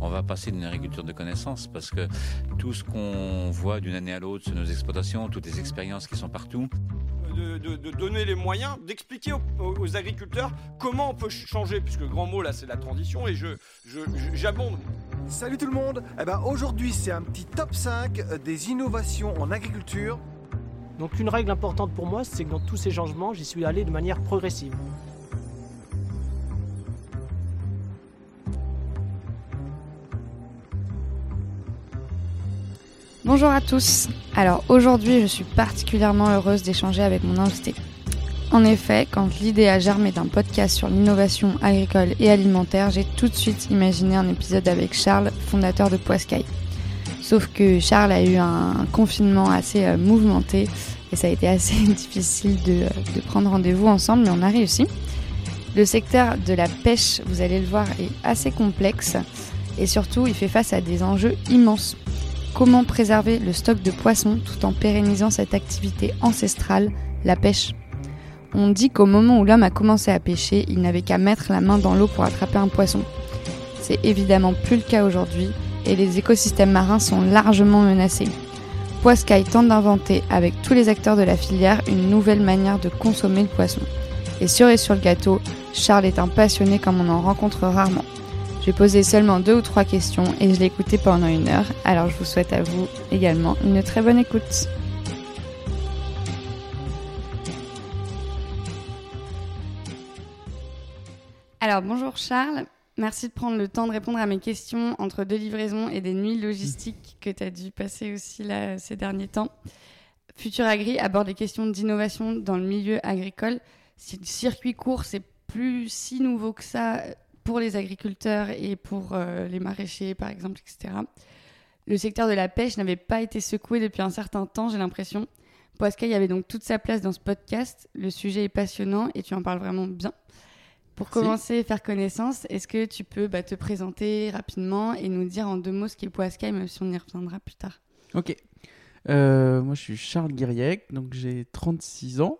on va passer d'une agriculture de connaissances parce que tout ce qu'on voit d'une année à l'autre sur nos exploitations, toutes les expériences qui sont partout, de, donner les moyens, d'expliquer aux, agriculteurs comment on peut changer, puisque le grand mot là c'est la transition et je, j'abonde. Salut tout le monde eh ben, Aujourd'hui c'est un petit top 5 des innovations en agriculture. Donc une règle importante pour moi c'est que dans tous ces changements j'y suis allé de manière progressive. Bonjour à tous. Alors aujourd'hui, je suis particulièrement heureuse d'échanger avec mon invité. En effet, quand l'idée a germé d'un podcast sur l'innovation agricole et alimentaire, j'ai tout de suite imaginé un épisode avec Charles, fondateur de Poiscaille. Sauf que Charles a eu un confinement assez euh, mouvementé et ça a été assez difficile euh, de prendre rendez-vous ensemble, mais on a réussi. Le secteur de la pêche, vous allez le voir, est assez complexe et surtout il fait face à des enjeux immenses Comment préserver le stock de poissons tout en pérennisant cette activité ancestrale, la pêche On dit qu'au moment où l'homme a commencé à pêcher, il n'avait qu'à mettre la main dans l'eau pour attraper un poisson. C'est évidemment plus le cas aujourd'hui et les écosystèmes marins sont largement menacés. Poiscaille tente d'inventer avec tous les acteurs de la filière une nouvelle manière de consommer le poisson. Et sur et sur le gâteau, Charles est un passionné comme on en rencontre rarement. J'ai posé seulement deux ou trois questions et je l'ai écouté pendant une heure, alors je vous souhaite à vous également une très bonne écoute. Alors bonjour Charles, merci de prendre le temps de répondre à mes questions entre deux livraisons et des nuits logistiques que tu as dû passer aussi là ces derniers temps. Futur Agri aborde les questions d'innovation dans le milieu agricole. Si le circuit court, c'est plus si nouveau que ça pour les agriculteurs et pour euh, les maraîchers, par exemple, etc. Le secteur de la pêche n'avait pas été secoué depuis un certain temps, j'ai l'impression. Poiscaille avait donc toute sa place dans ce podcast. Le sujet est passionnant et tu en parles vraiment bien. Pour commencer et faire connaissance, est-ce que tu peux bah, te présenter rapidement et nous dire en deux mots ce qu'est Poiscaille, même si on y reviendra plus tard? Ok. Euh, moi, je suis Charles Guiriec, donc j'ai 36 ans.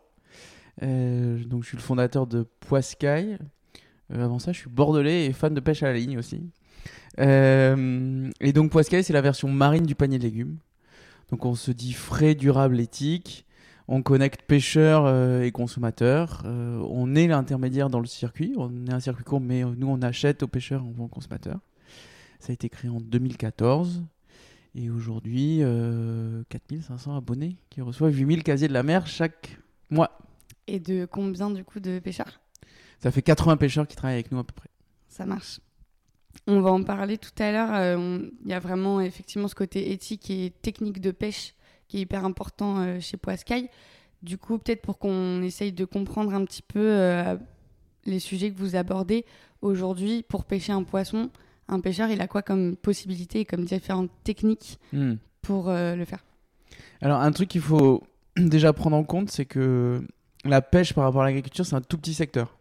Euh, donc, je suis le fondateur de Poiscaille. Euh, avant ça, je suis bordelais et fan de pêche à la ligne aussi. Euh, et donc Poiscaille, c'est la version marine du panier de légumes. Donc on se dit frais, durable, éthique. On connecte pêcheurs euh, et consommateurs. on est l'intermédiaire dans le circuit. On est un circuit court, mais nous on achète aux pêcheurs, on vend aux consommateurs. Ça a été créé en 2014. Et aujourd'hui, 4500 abonnés qui reçoivent 8000 casiers de la mer chaque mois. Et de combien du coup de pêcheurs? Ça fait 80 pêcheurs qui travaillent avec nous à peu près. Ça marche. On va en parler tout à l'heure. Euh, il y a vraiment effectivement ce côté éthique et technique de pêche qui est hyper important euh, chez Poiscaille. Du coup, peut-être pour qu'on essaye de comprendre un petit peu euh, les sujets que vous abordez aujourd'hui pour pêcher un poisson, un pêcheur, il a quoi comme possibilité et comme différentes techniques hmm. pour le faire? Alors, un truc qu'il faut déjà prendre en compte, c'est que la pêche par rapport à l'agriculture, c'est un tout petit secteur.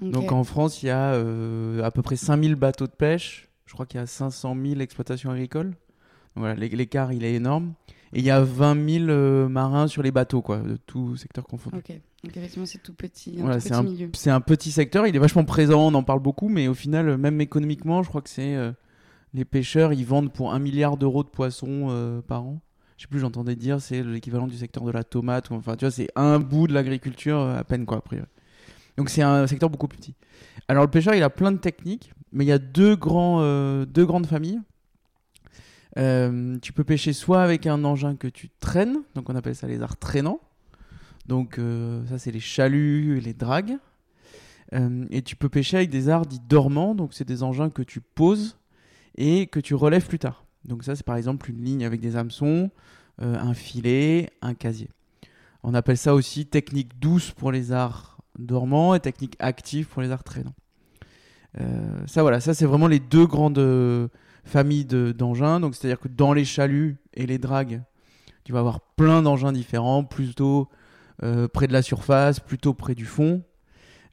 Donc en France, il y a euh, à peu près 5000 bateaux de pêche. Je crois qu'il y a 500 000 exploitations agricoles. voilà, l'écart, il est énorme. Et il y a 20 000 euh, marins sur les bateaux, quoi, de tout secteur confondu. Ok, donc effectivement, c'est tout petit, voilà, c'est un, C'est un petit secteur, il est vachement présent, on en parle beaucoup, mais au final, même économiquement, je crois que c'est. Euh, les pêcheurs, ils vendent pour 1 milliard d'euros de poissons par an. Je sais plus, j'entendais dire, c'est l'équivalent du secteur de la tomate. enfin, tu vois, c'est un bout de l'agriculture à peine, quoi, après. Donc c'est un secteur beaucoup plus petit. Alors le pêcheur, il a plein de techniques, mais il y a deux, grands, euh, deux grandes familles. Euh, tu peux pêcher soit avec un engin que tu traînes, donc on appelle ça les arts traînants. Donc euh, ça c'est les chaluts et les dragues. et tu peux pêcher avec des arts dits dormants, donc c'est des engins que tu poses et que tu relèves plus tard. Donc ça c'est par exemple une ligne avec des hameçons, un filet, un casier. On appelle ça aussi technique douce pour les arts dormant et technique active pour les arts traînants. Euh, ça, voilà, ça c'est vraiment les deux grandes euh, familles d'engins. Donc, c'est-à-dire que dans les chaluts et les dragues, tu vas avoir plein d'engins différents, plutôt euh, près de la surface, plutôt près du fond.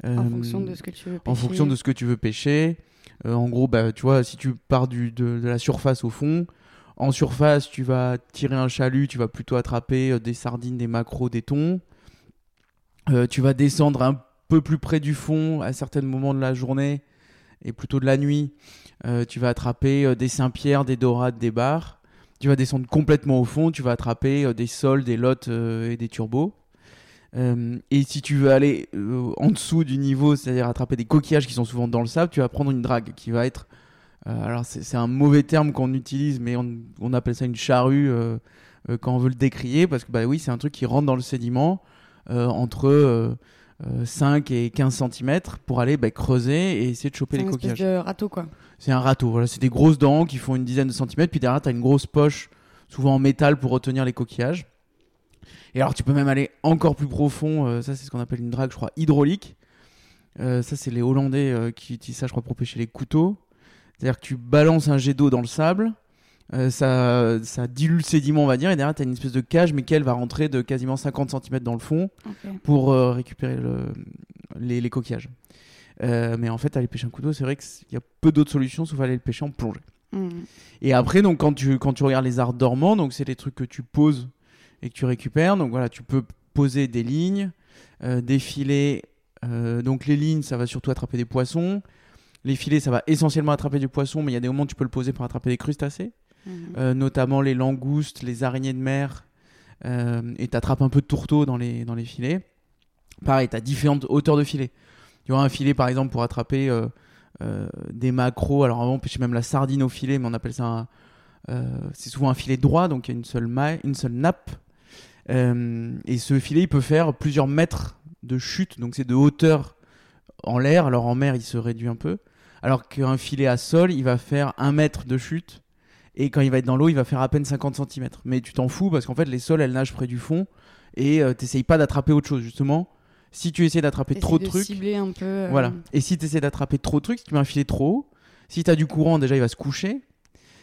en fonction de ce que tu veux pêcher. En fonction de ce que tu veux pêcher. en gros, bah, tu vois, si tu pars du, de, de, la surface au fond, en surface, tu vas tirer un chalut, tu vas plutôt attraper des sardines, des macros, des thons. Euh, tu vas descendre un peu plus près du fond à certains moments de la journée et plutôt de la nuit, euh, tu vas attraper euh, des Saint-Pierre, des dorades, des bars. Tu vas descendre complètement au fond, tu vas attraper des sols, des lottes et des turbos. Et si tu veux aller en dessous du niveau, c'est-à-dire attraper des coquillages qui sont souvent dans le sable, tu vas prendre une drague qui va être. alors c'est un mauvais terme qu'on utilise, mais on, appelle ça une charrue quand on veut le décrier, parce que bah oui, c'est un truc qui rentre dans le sédiment entre euh, euh, 5 et 15 cm pour aller bah, creuser et essayer de choper C'est les coquillages. de râteau, quoi. C'est un râteau, voilà, c'est des grosses dents qui font une dizaine de centimètres, puis derrière, tu as une grosse poche, souvent en métal, pour retenir les coquillages. Et alors, tu peux même aller encore plus profond, euh, ça c'est ce qu'on appelle une drague, je crois, hydraulique. Euh, ça, c'est les Hollandais euh, qui utilisent ça, je crois, pour pêcher les couteaux. C'est-à-dire que tu balances un jet d'eau dans le sable, euh, ça, ça dilue le sédiment, on va dire, et derrière, tu as une espèce de cage, mais qui, elle, va rentrer de quasiment 50 cm dans le fond pour euh, récupérer le- les, les coquillages. Euh, mais en fait, aller pêcher un couteau, c'est vrai qu'il y a peu d'autres solutions sauf aller le pêcher en plongée. Mhm. Et après, donc, quand tu, quand tu regardes les arts dormants, donc c'est les trucs que tu poses et que tu récupères. Donc voilà, tu peux poser des lignes, des filets. donc les lignes, ça va surtout attraper des poissons. Les filets, ça va essentiellement attraper du poisson, mais il y a des moments où tu peux le poser pour attraper des crustacés, Mhm. euh, notamment les langoustes, les araignées de mer. euh, et tu attrapes un peu de tourteau dans les, dans les filets. Pareil, tu as différentes hauteurs de filets. Tu vois, un filet, par exemple, pour attraper euh, euh, des macros. Alors, avant, on pêchait même la sardine au filet, mais on appelle ça c'est souvent un filet droit, donc il y a une seule, maille, une seule nappe. Et ce filet, il peut faire plusieurs mètres de chute, donc c'est de hauteur en l'air. Alors en mer, il se réduit un peu. Alors qu'un filet à sol, il va faire un mètre de chute. Et quand il va être dans l'eau, il va faire à peine 50 cm. Mais tu t'en fous parce qu'en fait, les sols, elles nagent près du fond. Et tu t'essayes pas d'attraper autre chose, justement. Si tu essaies d'attraper trop de de trucs. cibler un peu. euh, Voilà. Et si tu essaies d'attraper trop de trucs, si tu mets un filet trop haut, si tu as du courant, déjà il va se coucher.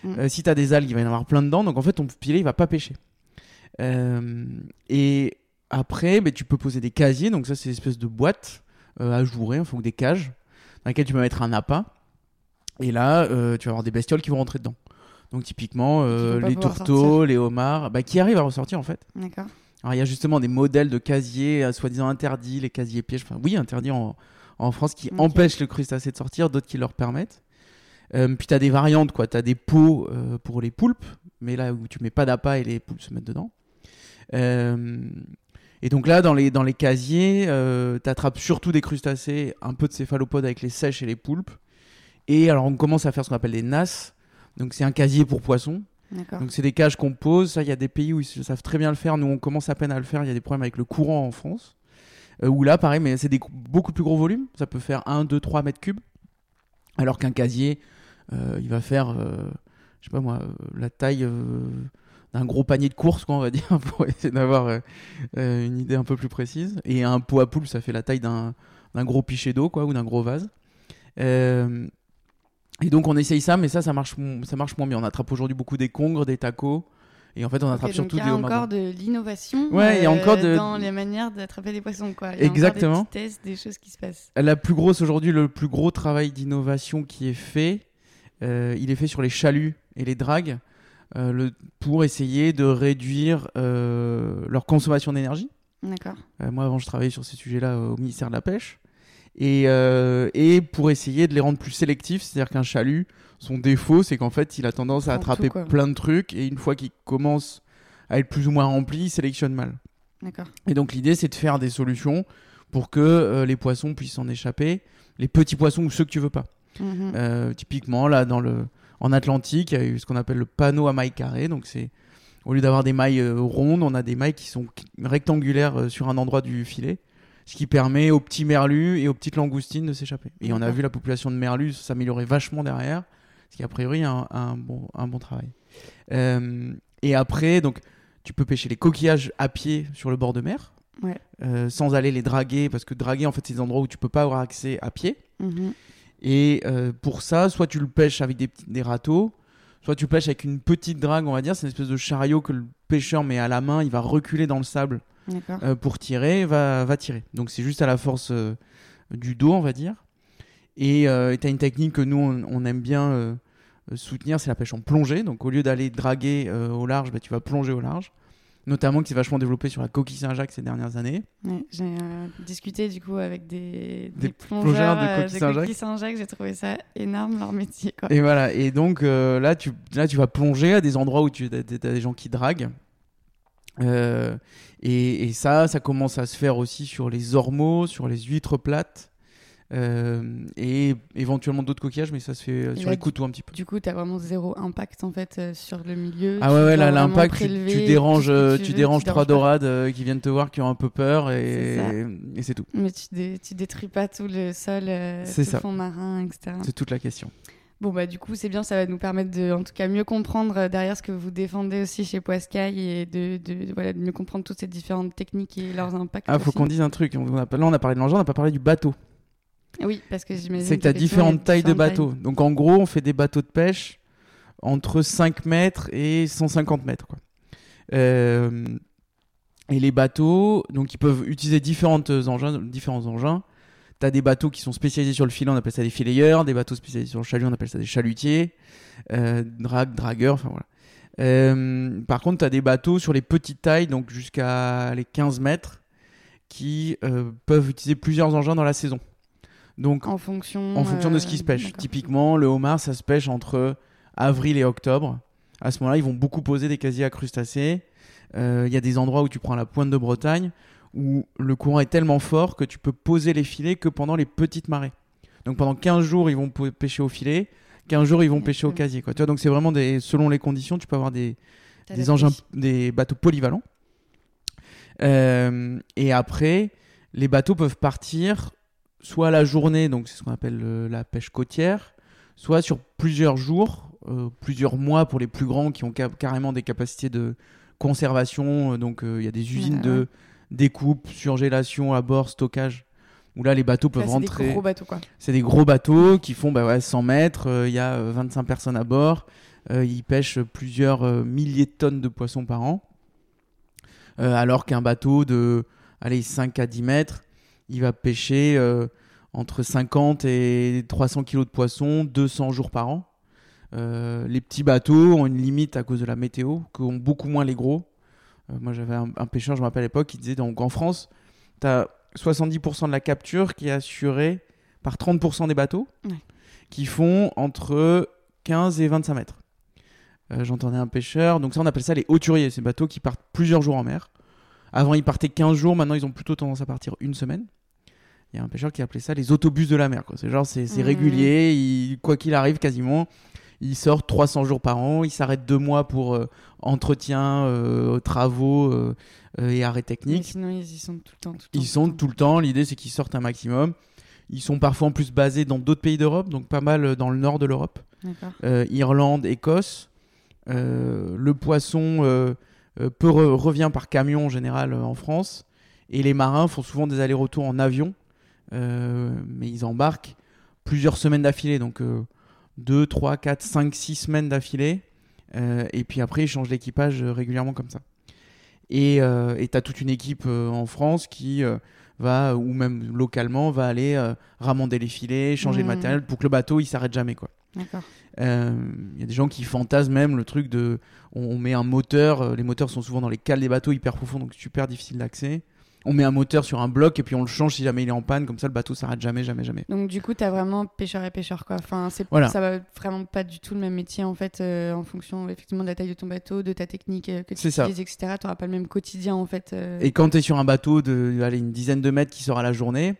Mm. Euh, si tu as des algues, il va y en avoir plein dedans. Donc en fait, ton filet il va pas pêcher. Euh, et après, ben, tu peux poser des casiers. Donc ça, c'est une espèce de boîte euh, ajourée, enfin, ou des cages, dans lesquelles tu peux mettre un appât. Et là, euh, tu vas avoir des bestioles qui vont rentrer dedans. Donc typiquement, euh, les tourteaux, les homards, bah, qui arrivent à ressortir en fait. D'accord. Alors il y a justement des modèles de casiers euh, soi-disant interdits, les casiers pièges, enfin oui interdits en, en France qui empêchent le crustacé de sortir, d'autres qui leur permettent. Euh, puis tu as des variantes, quoi. Tu as des pots pour les poulpes, mais là où tu mets pas d'appât et les poulpes se mettent dedans. Et donc là, dans les, dans les casiers, tu attrapes surtout des crustacés, un peu de céphalopodes avec les sèches et les poulpes. Et alors on commence à faire ce qu'on appelle des nasses. Donc c'est un casier pour poissons. Donc c'est des cages qu'on pose. Ça, il y a des pays où ils savent très bien le faire. Nous, on commence à peine à le faire. Il y a des problèmes avec le courant en France. Euh, où là, pareil, mais c'est des beaucoup plus gros volumes. Ça peut faire 1, 2, 3 mètres cubes. Alors qu'un casier, euh, il va faire, euh, je sais pas moi, euh, la taille euh, d'un gros panier de course, quoi, on va dire, pour essayer d'avoir une idée un peu plus précise. Et un pot à poule, ça fait la taille d'un d'un gros pichet d'eau, quoi, ou d'un gros vase. Euh, et donc on essaye ça, mais ça, ça marche, mo- ça marche moins bien. On attrape aujourd'hui beaucoup des congres, des tacos, et en fait on attrape Ok, surtout donc il y des a homards. encore de l'innovation Ouais, il y a euh, encore de- dans les manières d'attraper des poissons. Quoi. Il y a Exactement. Encore des tests, des choses qui se passent. La plus grosse aujourd'hui, le plus gros travail d'innovation qui est fait, euh, il est fait sur les chaluts et les dragues euh, le- pour essayer de réduire leur consommation d'énergie. D'accord. Moi, avant, je travaillais sur ces sujets-là au ministère de la Pêche. Et, euh, et pour essayer de les rendre plus sélectifs, c'est-à-dire qu'un chalut, son défaut, c'est qu'en fait, il a tendance à attraper tout, plein de trucs, et une fois qu'il commence à être plus ou moins rempli, il sélectionne mal. D'accord. Et donc l'idée, c'est de faire des solutions pour que euh, les poissons puissent s'en échapper, les petits poissons ou ceux que tu veux pas. Mhm. Euh, typiquement, là, dans le, en Atlantique, il y a eu ce qu'on appelle le panneau à mailles carrées. Donc, c'est au lieu d'avoir des mailles euh, rondes, on a des mailles qui sont rectangulaires euh, sur un endroit du filet, ce qui permet aux petits merlus et aux petites langoustines de s'échapper. Et on a vu la population de merlus s'améliorer vachement derrière, ce qui a priori un, un bon, un bon travail. Euh, et après, donc, tu peux pêcher les coquillages à pied sur le bord de mer. Ouais. euh, sans aller les draguer, parce que draguer, en fait, c'est des endroits où tu peux pas avoir accès à pied. Mhm. Et euh, pour ça, soit tu le pêches avec des, petits- des râteaux, soit tu pêches avec une petite drague, on va dire. C'est une espèce de chariot que le pêcheur met à la main. Il va reculer dans le sable. Euh, pour tirer, va, va tirer. Donc c'est juste à la force euh, du dos, on va dire. Et tu as une technique que nous, on, on aime bien euh, euh, soutenir, c'est la pêche en plongée. Donc au lieu d'aller draguer euh, au large, bah, tu vas plonger au large. notamment qui s'est vachement développé sur la coquille Saint-Jacques ces dernières années. Ouais, j'ai euh, discuté du coup avec des, Des des plongeurs plongeurs de euh, coquilles Saint-Jacques. J'ai trouvé ça énorme leur métier. Quoi. Et voilà, et donc euh, là, tu, là, tu vas plonger à des endroits où tu as, des gens qui draguent. Euh, et, et ça, ça commence à se faire aussi sur les ormeaux, sur les huîtres plates. euh, et éventuellement d'autres coquillages, mais ça se fait euh, sur là, les couteaux un petit peu. Du coup, tu as vraiment zéro impact en fait euh, sur le milieu. Ah Tu ouais, ouais, là, l'impact, tu, déranges, tu tu veux, déranges trois dorades euh, qui viennent te voir, qui ont un peu peur, et, c'est tout. Mais tu, dé- détruis pas tout le sol, C'est tout ça. le fond marin, etc. C'est toute la question. Bon, bah, du coup, c'est bien, ça va nous permettre de, en tout cas, mieux comprendre euh, derrière ce que vous défendez aussi chez Poiscaille et de, de, de- voilà, de mieux comprendre toutes ces différentes techniques et leurs impacts. Ah, faut qu'on dise un truc. On a, là, on a parlé de l'engin, on n'a pas parlé du bateau. Oui, parce que j'imagine. C'est que tu as différentes tailles de bateaux. Donc en gros, on fait des bateaux de pêche entre 5 mètres et 150 mètres. Quoi. Euh, et les bateaux, donc ils peuvent utiliser différentes engins, différents engins. Tu as des bateaux qui sont spécialisés sur le filet, on appelle ça des filayeurs. Des bateaux spécialisés sur le chalut, on appelle ça des chalutiers. Euh, drague, dragueur, enfin voilà. Euh, par contre, tu as des bateaux sur les petites tailles, donc jusqu'à les 15 mètres, qui euh, peuvent utiliser plusieurs engins dans la saison. Donc En fonction. en fonction de ce euh, qui se pêche. d'accord. Typiquement, le homard, ça se pêche entre avril et octobre. À ce moment-là, ils vont beaucoup poser des casiers à crustacés. Euh, Il y a des endroits où tu prends la pointe de Bretagne où le courant est tellement fort que tu peux poser les filets que pendant les petites marées. Donc pendant 15 jours, ils vont pêcher au filet. 15 jours, ils vont pêcher au casier. Quoi. Tu vois, donc c'est vraiment des, selon les conditions, tu peux avoir des, engins, des bateaux polyvalents. Euh, et après, les bateaux peuvent partir soit la journée, donc c'est ce qu'on appelle euh, la pêche côtière, soit sur plusieurs jours, euh, plusieurs mois pour les plus grands qui ont ca- carrément des capacités de conservation. Donc il y a des usines Ouais, de découpe, surgélation à bord, stockage. Où là, les bateaux peuvent Là, c'est rentrer. des gros bateaux, quoi. C'est des gros bateaux qui font bah ouais, 100 mètres, euh, il y a euh, 25 personnes à bord, euh, ils pêchent plusieurs euh, milliers de tonnes de poissons par an. Euh, alors qu'un bateau de allez, 5 à 10 mètres, il va pêcher euh, entre 50 et 300 kilos de poissons 200 jours par an. Euh, les petits bateaux ont une limite à cause de la météo, qu'ont beaucoup moins les gros. Euh, moi j'avais un, un pêcheur, je me rappelle à l'époque, qui disait donc en France, tu as 70% de la capture qui est assurée par 30% des bateaux Ouais. qui font entre 15 et 25 mètres. Euh, J'entendais un pêcheur, donc ça on appelle ça les hauturiers, ces bateaux qui partent plusieurs jours en mer. Avant ils partaient 15 jours, maintenant ils ont plutôt tendance à partir une semaine. Il y a un pêcheur qui appelait ça les autobus de la mer. C'est genre c'est Mhm. régulier, il- quoi qu'il arrive quasiment, ils sortent 300 jours par an, ils s'arrêtent deux mois pour euh, entretien, euh, travaux euh, et arrêts Mais techniques. sinon, ils y sont tout le temps. Tout le Ils temps, sont tout le temps. L'idée, c'est qu'ils sortent un maximum. Ils sont parfois en plus basés dans d'autres pays d'Europe, donc pas mal dans le nord de l'Europe, Irlande, Écosse. Le poisson peut re- revient par camion en général en France, et les marins font souvent des allers-retours en avion, mais ils embarquent plusieurs semaines d'affilée, donc 2, 3, 4, 5, 6 semaines d'affilée, Euh, et puis après ils changent l'équipage euh, régulièrement comme ça. Et tu as toute une équipe euh, en France qui euh, va, ou même localement, va aller euh, ramender les filets, changer le Mhm. matériel pour que le bateau il s'arrête jamais. quoi. Il y a des gens qui fantasment même le truc de. On, on met un moteur, euh, les moteurs sont souvent dans les cales des bateaux hyper profonds, donc super difficile d'accès. On met un moteur sur un bloc et puis on le change si jamais il est en panne, comme ça le bateau s'arrête jamais, jamais, jamais. Donc du coup, tu as vraiment pêcheur et pêcheur quoi. Enfin, c'est Voilà. ça va vraiment pas du tout le même métier en fait euh, en fonction effectivement de la taille de ton bateau, de ta technique euh, que tu C'est ça. utilises, etc. Tu pas le même quotidien en fait. euh. Et quand tu es sur un bateau de allez, une dizaine de mètres qui sort à la journée,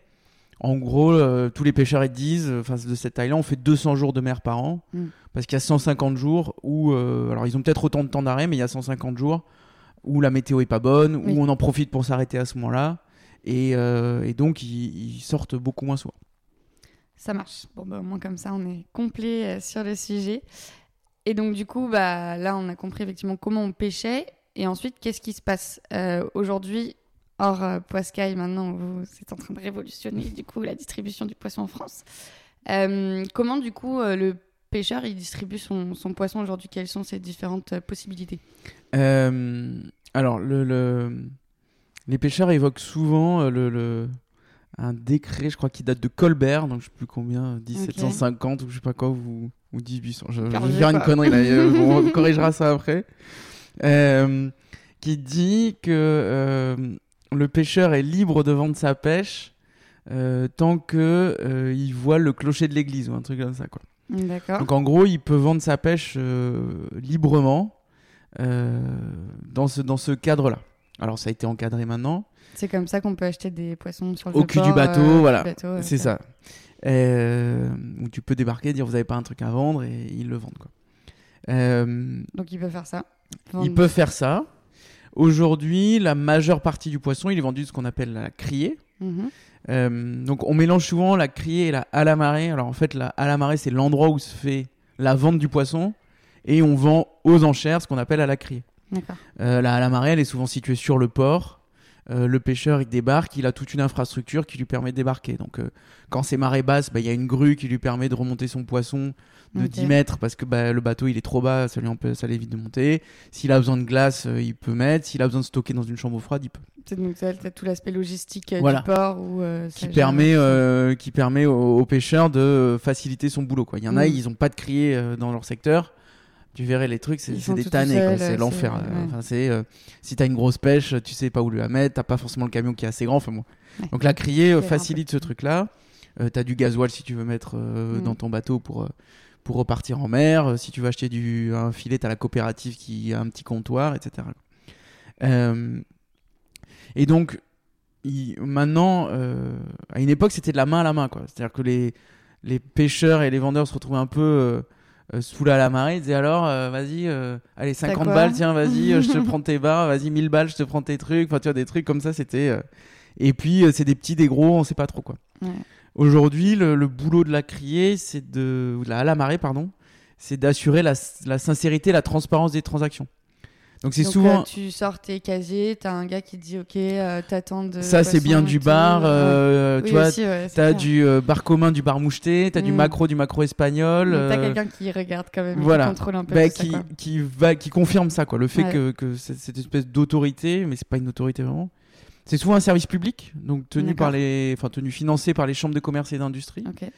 en gros, euh, tous les pêcheurs ils disent, enfin de cette taille-là, on fait 200 jours de mer par an, Mm. parce qu'il y a 150 jours où, alors ils ont peut-être autant de temps d'arrêt, mais il y a 150 jours où la météo est pas bonne, Oui. où on en profite pour s'arrêter à ce moment-là, et, euh, et donc ils, ils sortent beaucoup moins souvent. Ça marche. Bon bah au moins comme ça, on est complet euh, sur le sujet. Et donc du coup, bah là, on a compris effectivement comment on pêchait. Et ensuite, qu'est-ce qui se passe Euh, aujourd'hui Hors Poiscaille, maintenant, c'est en train de révolutionner du coup la distribution du poisson en France. Comment du coup le pêcheur il distribue son, son poisson aujourd'hui Quelles sont ses différentes euh, possibilités? Euh, alors, le, le- les pêcheurs évoquent souvent euh, le, le- un décret, je crois, qui date de Colbert, donc je sais plus combien, 1750 ou je sais pas quoi, ou, ou 1800. Je, vais faire une connerie là, on corrigera ça après. Euh, qui dit que euh, le pêcheur est libre de vendre sa pêche euh, tant que il voit le clocher de l'église ou un truc comme ça quoi. Donc en gros, il peut vendre sa pêche euh, librement euh, dans ce, dans ce cadre-là. Alors ça a été encadré maintenant, C'est comme ça qu'on peut acheter des poissons sur le Au cul port, du bateau, euh, voilà. c'est ça. Où tu peux débarquer, dire vous avez pas un truc à vendre et ils le vendent quoi. Donc il peut faire ça. il Vendre- peut faire ça. Aujourd'hui, la majeure partie du poisson, il est vendu ce qu'on appelle la criée. Mhm. Euh, donc on mélange souvent la criée et la à la marée. Alors en fait, la à la marée, c'est l'endroit où se fait la vente du poisson et on vend aux enchères ce qu'on appelle à la criée. Euh, la à la marée, elle est souvent située sur le port. Euh, le pêcheur, il débarque, il a toute une infrastructure qui lui permet de débarquer. Donc euh, quand c'est marée basse, bah, il y a une grue qui lui permet de remonter son poisson de Ok. 10 mètres parce que bah, le bateau il est trop bas, ça lui empêche, ça l'évite de monter. S'il a besoin de glace, euh, il peut mettre. S'il a besoin de stocker dans une chambre froide, il peut. C'est donc ça, t'as tout l'aspect logistique Voilà. du port où qui permet, qui permet aux, aux pêcheurs de faciliter son boulot. Il y en a, Mm. ils ont pas de crier dans leur secteur. Tu verrais les trucs, c'est des seuls, c'est euh, l'enfer. c'est- euh, ouais. Enfin, c'est euh, si t'as une grosse pêche, tu sais pas où la mettre, t'as pas forcément le camion qui est assez grand. Enfin, bon. Ouais. Donc la criée facilite ce truc-là. Euh, t'as du gasoil si tu veux mettre euh, Mm. dans ton bateau pour pour repartir en mer. Si tu veux acheter du un filet, t'as la coopérative qui a un petit comptoir, etc. Et donc il- maintenant, à une époque, c'était de la main à la main, quoi. C'est-à-dire que les, les pêcheurs et les vendeurs se retrouvaient un peu sous la, la marée. Ils disaient alors, euh, vas-y, euh, allez, 50 quoi balles, tiens, vas-y, euh, je te prends tes barres, vas-y, 1000 balles, je te prends tes trucs. Enfin, tu vois, des trucs comme ça, c'était. euh, Et puis, euh, c'est des petits, des gros, on sait pas trop, quoi. Ouais. Aujourd'hui, le, le boulot de la criée, c'est de. la à la marée, pardon, c'est d'assurer la, la sincérité, la transparence des transactions. Donc, c'est souvent. euh, tu sors tes casiers, t'as un gars qui te dit ok, euh, t'attends de. ça, c'est bien du bar, ouais. euh, Oui, tu vois, aussi, ouais, T'as du euh, bar commun, du bar moucheté, t'as du Mm. macro, du macro espagnol. T'as euh, quelqu'un qui regarde quand même, voilà. qui contrôle un peu bah, tout ça, qui, quoi. qui, va, qui confirme ça, quoi. Le fait Ouais. que, que cette espèce d'autorité, mais c'est pas une autorité vraiment. C'est souvent un service public, donc tenu par les, enfin tenu financé par les chambres de commerce et d'industrie, Ok.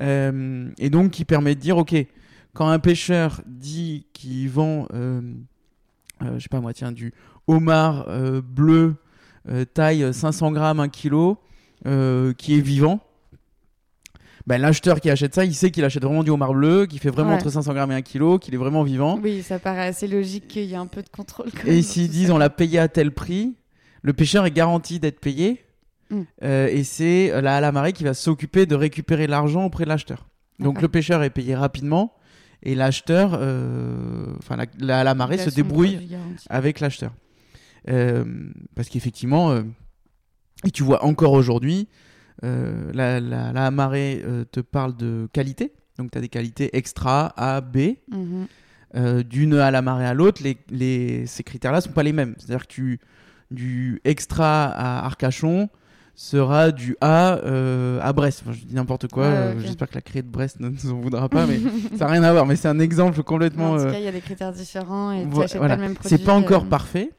Euh, et donc qui permet de dire, ok, quand un pêcheur dit qu'il vend, euh, euh, je sais pas moi, tiens, du homard euh, bleu euh, taille 500 grammes, 1 kg, euh, qui est vivant. Ben, l'acheteur qui achète ça, il sait qu'il achète vraiment du homard bleu, qui fait vraiment Ouais. entre 500 grammes et 1 kg, qu'il est vraiment vivant. Oui, ça paraît assez logique qu'il y ait un peu de contrôle. quand Et s'ils disent on l'a payé à tel prix, le pêcheur est garanti d'être payé. Mm. Euh, et c'est la marée qui va s'occuper de récupérer l'argent auprès de l'acheteur. Donc le pêcheur est payé rapidement et l'acheteur, euh, enfin la, la, marée se débrouille avec l'acheteur. Euh, parce qu'effectivement, euh, et tu vois encore aujourd'hui, la, la, la marée te parle de qualité. Donc tu as des qualités extra, A, B. Mhm. Euh, d'une à la marée à l'autre, les, les- ces critères-là sont pas les mêmes. C'est-à-dire que tu, du extra à Arcachon sera du A euh, à Brest. Enfin, je dis n'importe quoi. Euh. J'espère que la créée de Brest ne nous en voudra pas, mais ça n'a rien à voir. Mais c'est un exemple complètement. en tout euh, cas, il y a des critères différents et tu voilà. pas le même produit. C'est pas encore parfait.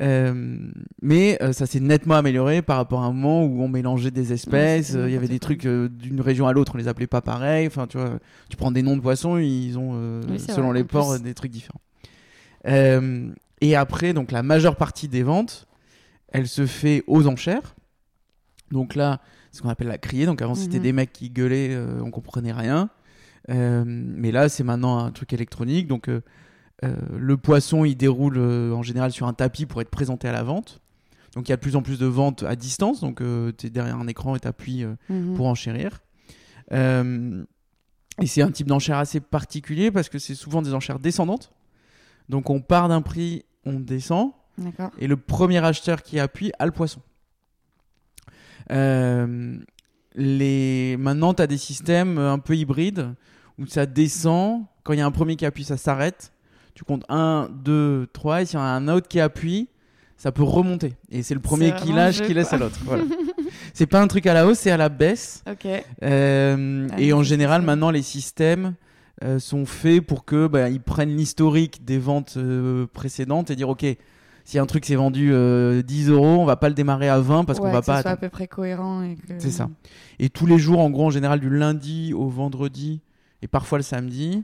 Euh, mais euh, ça s'est nettement amélioré par rapport à un moment où on mélangeait des espèces. euh, Il y avait des trucs d'une région à l'autre, on les appelait pas pareil. Enfin, tu vois, tu prends des noms de poissons, ils ont Oui, selon vrai, les ports plus. des trucs différents. Et après, donc la majeure partie des ventes, elle se fait aux enchères. Donc là, ce qu'on appelle la criée. Donc avant, c'était Mhm. des mecs qui gueulaient, euh, on comprenait rien. Euh, mais là, c'est maintenant un truc électronique. Donc euh, le poisson, il déroule en général sur un tapis pour être présenté à la vente. Donc il y a de plus en plus de ventes à distance. Donc tu es derrière un écran et tu appuies mhm. pour enchérir. Et c'est un type d'enchère assez particulier parce que c'est souvent des enchères descendantes. Donc on part d'un prix, on descend, et le premier acheteur qui appuie a le poisson. Euh, les... Maintenant, tu as des systèmes un peu hybrides où ça descend. Quand il y a un premier qui appuie, ça s'arrête. Tu comptes 1, 2, 3. Et s'il y en a un autre qui appuie, ça peut remonter. Et c'est le premier qui lâche qui laisse à l'autre. Voilà. c'est pas un truc à la hausse, c'est à la baisse. Euh, Ah, et en général, maintenant, les systèmes euh, sont faits pour que bah, ils prennent l'historique des ventes euh, précédentes et dire ok, si un truc s'est vendu euh, 10 euros, on va pas le démarrer à 20 parce qu'on va que pas ce soit à peu près cohérent et que. C'est ça. Et tous les jours, en gros, en général, du lundi au vendredi et parfois le samedi,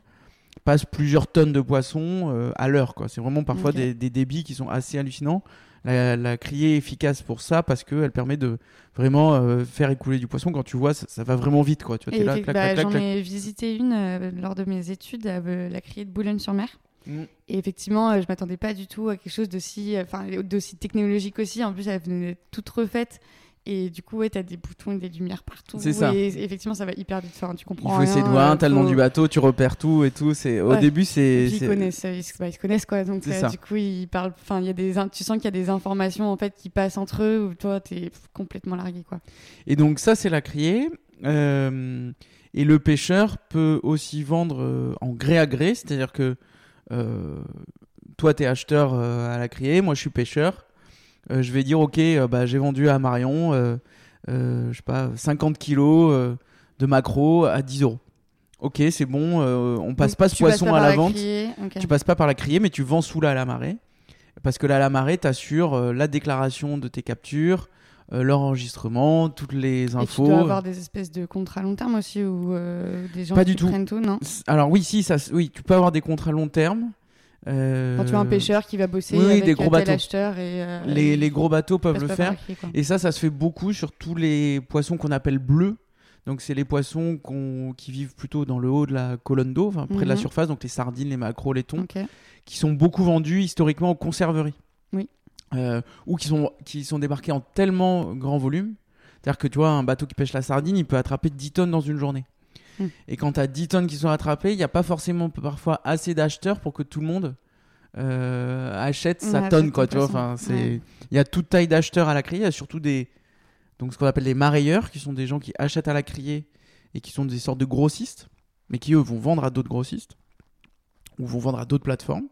passe plusieurs tonnes de poissons euh, à l'heure. quoi. C'est vraiment parfois des, des débits qui sont assez hallucinants. La, la criée est efficace pour ça parce qu'elle permet de vraiment euh, faire écouler du poisson. Quand tu vois, ça, ça va vraiment vite. Quoi. Tu vois, Et t'es là, effect- clac, bah, clac, clac, J'en ai visité une euh, lors de mes études, à la criée de Boulogne-sur-Mer. Mm. Et effectivement, euh, je m'attendais pas du tout à quelque chose d'aussi, euh, enfin, d'aussi technologique aussi. En plus, elle venait toute refaite. Et du coup, ouais, t'as des boutons et des lumières partout. C'est ça. Et effectivement, ça va hyper vite. Enfin, tu Il comprends faut essayer de voir, euh, t'as le nom du bateau, tu repères tout et tout. C'est Au Ouais. début, c'est. ils connaissent, ils, se- bah, ils connaissent quoi. Donc euh, du coup, ils parlent. Enfin, il y a des, tu sens qu'il y a des informations en fait qui passent entre eux où toi, t'es complètement largué quoi. Et donc ça, c'est la criée. Euh, et le pêcheur peut aussi vendre en gré à gré, c'est-à-dire que toi, tu es acheteur euh, à la criée, moi, je suis pêcheur. Euh, je vais dire, ok, euh, bah, j'ai vendu à Marion, euh, euh, je sais pas, 50 kilos euh, de maquereau à 10 euros. Ok, c'est bon, euh, on passe Donc, pas ce tu poisson pas à la vente. criée, ok. Tu passes pas par la criée, mais tu vends sous la, la marée. Parce que la, la marée t'assure euh, la déclaration de tes captures, euh, l'enregistrement, toutes les Et tu infos. dois avoir des espèces de contrats long terme aussi ou euh, des gens Pas qui du tout. prennent tout, non Alors oui, si, ça, oui, tu peux avoir des contrats long terme. Euh, Quand tu as un pêcheur qui va bosser oui, avec des gros bateaux. acheteur et euh, Les, les gros bateaux peuvent le faire. Et ça, ça se fait beaucoup sur tous les poissons qu'on appelle bleus. Donc c'est les poissons qui vivent plutôt dans le haut de la colonne d'eau, près de la Mhm. surface, donc les sardines, les maquereaux, les thons, qui sont beaucoup vendus historiquement aux conserveries. Oui. Euh, ou qui sont, qui sont débarqués en tellement grand volume. C'est-à-dire que tu vois, un bateau qui pêche la sardine, il peut attraper 10 tonnes dans une journée. Mm. Et quand tu as 10 tonnes qui sont attrapées, il n'y a pas forcément parfois assez d'acheteurs pour que tout le monde euh, achète sa tonne. Quoi, tu vois, enfin, c'est... Ouais. Il y a toute taille d'acheteurs à la criée, il y a surtout des. Donc ce qu'on appelle les marailleurs, qui sont des gens qui achètent à la criée et qui sont des sortes de grossistes, mais qui eux vont vendre à d'autres grossistes ou vont vendre à d'autres plateformes.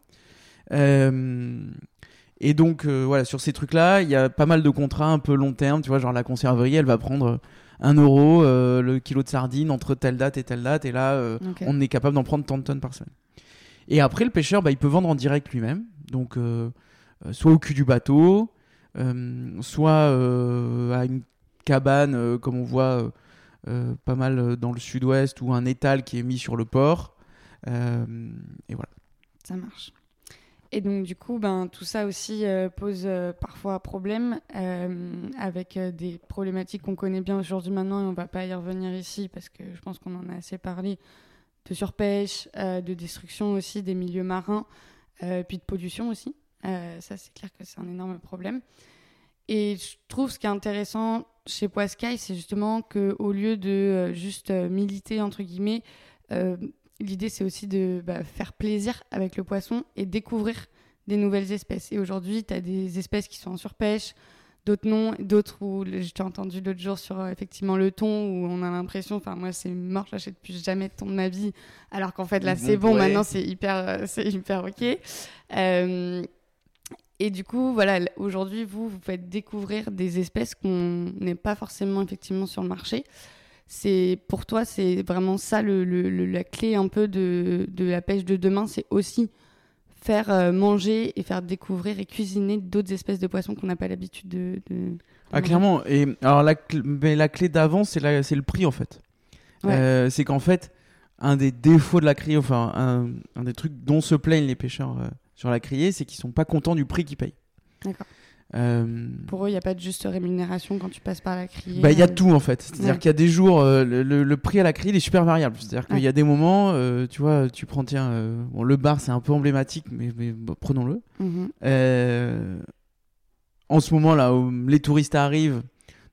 Euh, Et donc euh, voilà, sur ces trucs-là, il y a pas mal de contrats un peu long terme. Tu vois, genre la conserverie, elle va prendre 1 euro euh, le kilo de sardines entre telle date et telle date, et là, euh, on est capable d'en prendre tant de tonnes par semaine. Et après, le pêcheur, bah, il peut vendre en direct lui-même. Donc, euh, euh, soit au cul du bateau, euh, soit euh, à une cabane, euh, comme on voit euh, euh, pas mal euh, dans le sud-ouest, ou un étal qui est mis sur le port. Euh, et voilà. Ça marche. Et donc, du coup, ben, tout ça aussi euh, pose euh, parfois problème euh, avec des problématiques qu'on connaît bien aujourd'hui maintenant et on va pas y revenir ici parce que je pense qu'on en a assez parlé de surpêche, de destruction aussi des milieux marins, puis de pollution aussi. Ça, c'est clair que c'est un énorme problème. Et je trouve ce qui est intéressant chez Poiscaille, c'est justement qu'au lieu de juste militer, entre guillemets, l'idée c'est aussi de bah, faire plaisir avec le poisson et découvrir des nouvelles espèces. Et aujourd'hui, tu as des espèces qui sont en surpêche, d'autres non, d'autres où t'ai entendu l'autre jour sur euh, effectivement le thon où on a l'impression, enfin moi c'est mort, j'achète plus jamais de thon de ma vie, alors qu'en fait là Ils c'est bon, maintenant c'est hyper, euh, c'est hyper ok. Euh, et du coup, voilà, aujourd'hui, vous, vous faites découvrir des espèces qu'on n'est pas forcément effectivement sur le marché. C'est pour toi, c'est vraiment ça le, le- la clé un peu de, de la pêche de demain, c'est aussi faire euh, manger et faire découvrir et cuisiner d'autres espèces de poissons qu'on n'a pas l'habitude de, Ah, clairement. Et alors, la, cl- mais la clé d'avant, c'est la- c'est le prix en fait. Ouais. Euh, c'est qu'en fait, un des défauts de la criée, enfin, un, un des trucs dont se plaignent les pêcheurs euh, sur la criée, c'est qu'ils sont pas contents du prix qu'ils payent. D'accord. Euh, Pour eux, il n'y a pas de juste rémunération quand tu passes par la criée. bah, il y a tout en fait. C'est-à-dire Ouais. qu'il y a des jours, euh, le, le- le prix à la criée il est super variable. C'est-à-dire qu'il y a des moments, euh, tu vois, tu prends, tiens, bon, le bar c'est un peu emblématique, mais, prenons-le. mhm. En ce moment là où les touristes arrivent,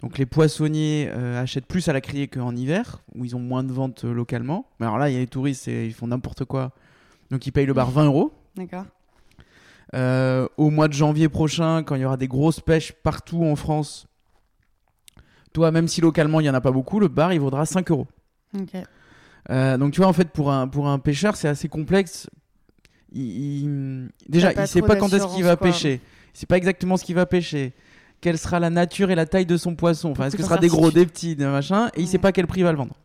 donc les poissonniers achètent plus à la criée qu'en hiver, où ils ont moins de ventes localement. Mais alors là, il y a les touristes, et ils font n'importe quoi. Donc ils payent le bar 20 euros. D'accord. Euh, au mois de janvier prochain, quand il y aura des grosses pêches partout en France, toi, même si localement il y en a pas beaucoup, le bar il vaudra 5 euros. Euh, donc tu vois, en fait, pour un, pour un pêcheur, c'est assez complexe. Il, il- Déjà, il sait trop pas quand est-ce qu'il va quoi. pêcher. Il sait pas exactement ce qu'il va pêcher. Quelle sera la nature et la taille de son poisson. Enfin, est-ce que ce sera des gros, des petits, des machins. Et il sait Ouais. pas quel prix il va le vendre.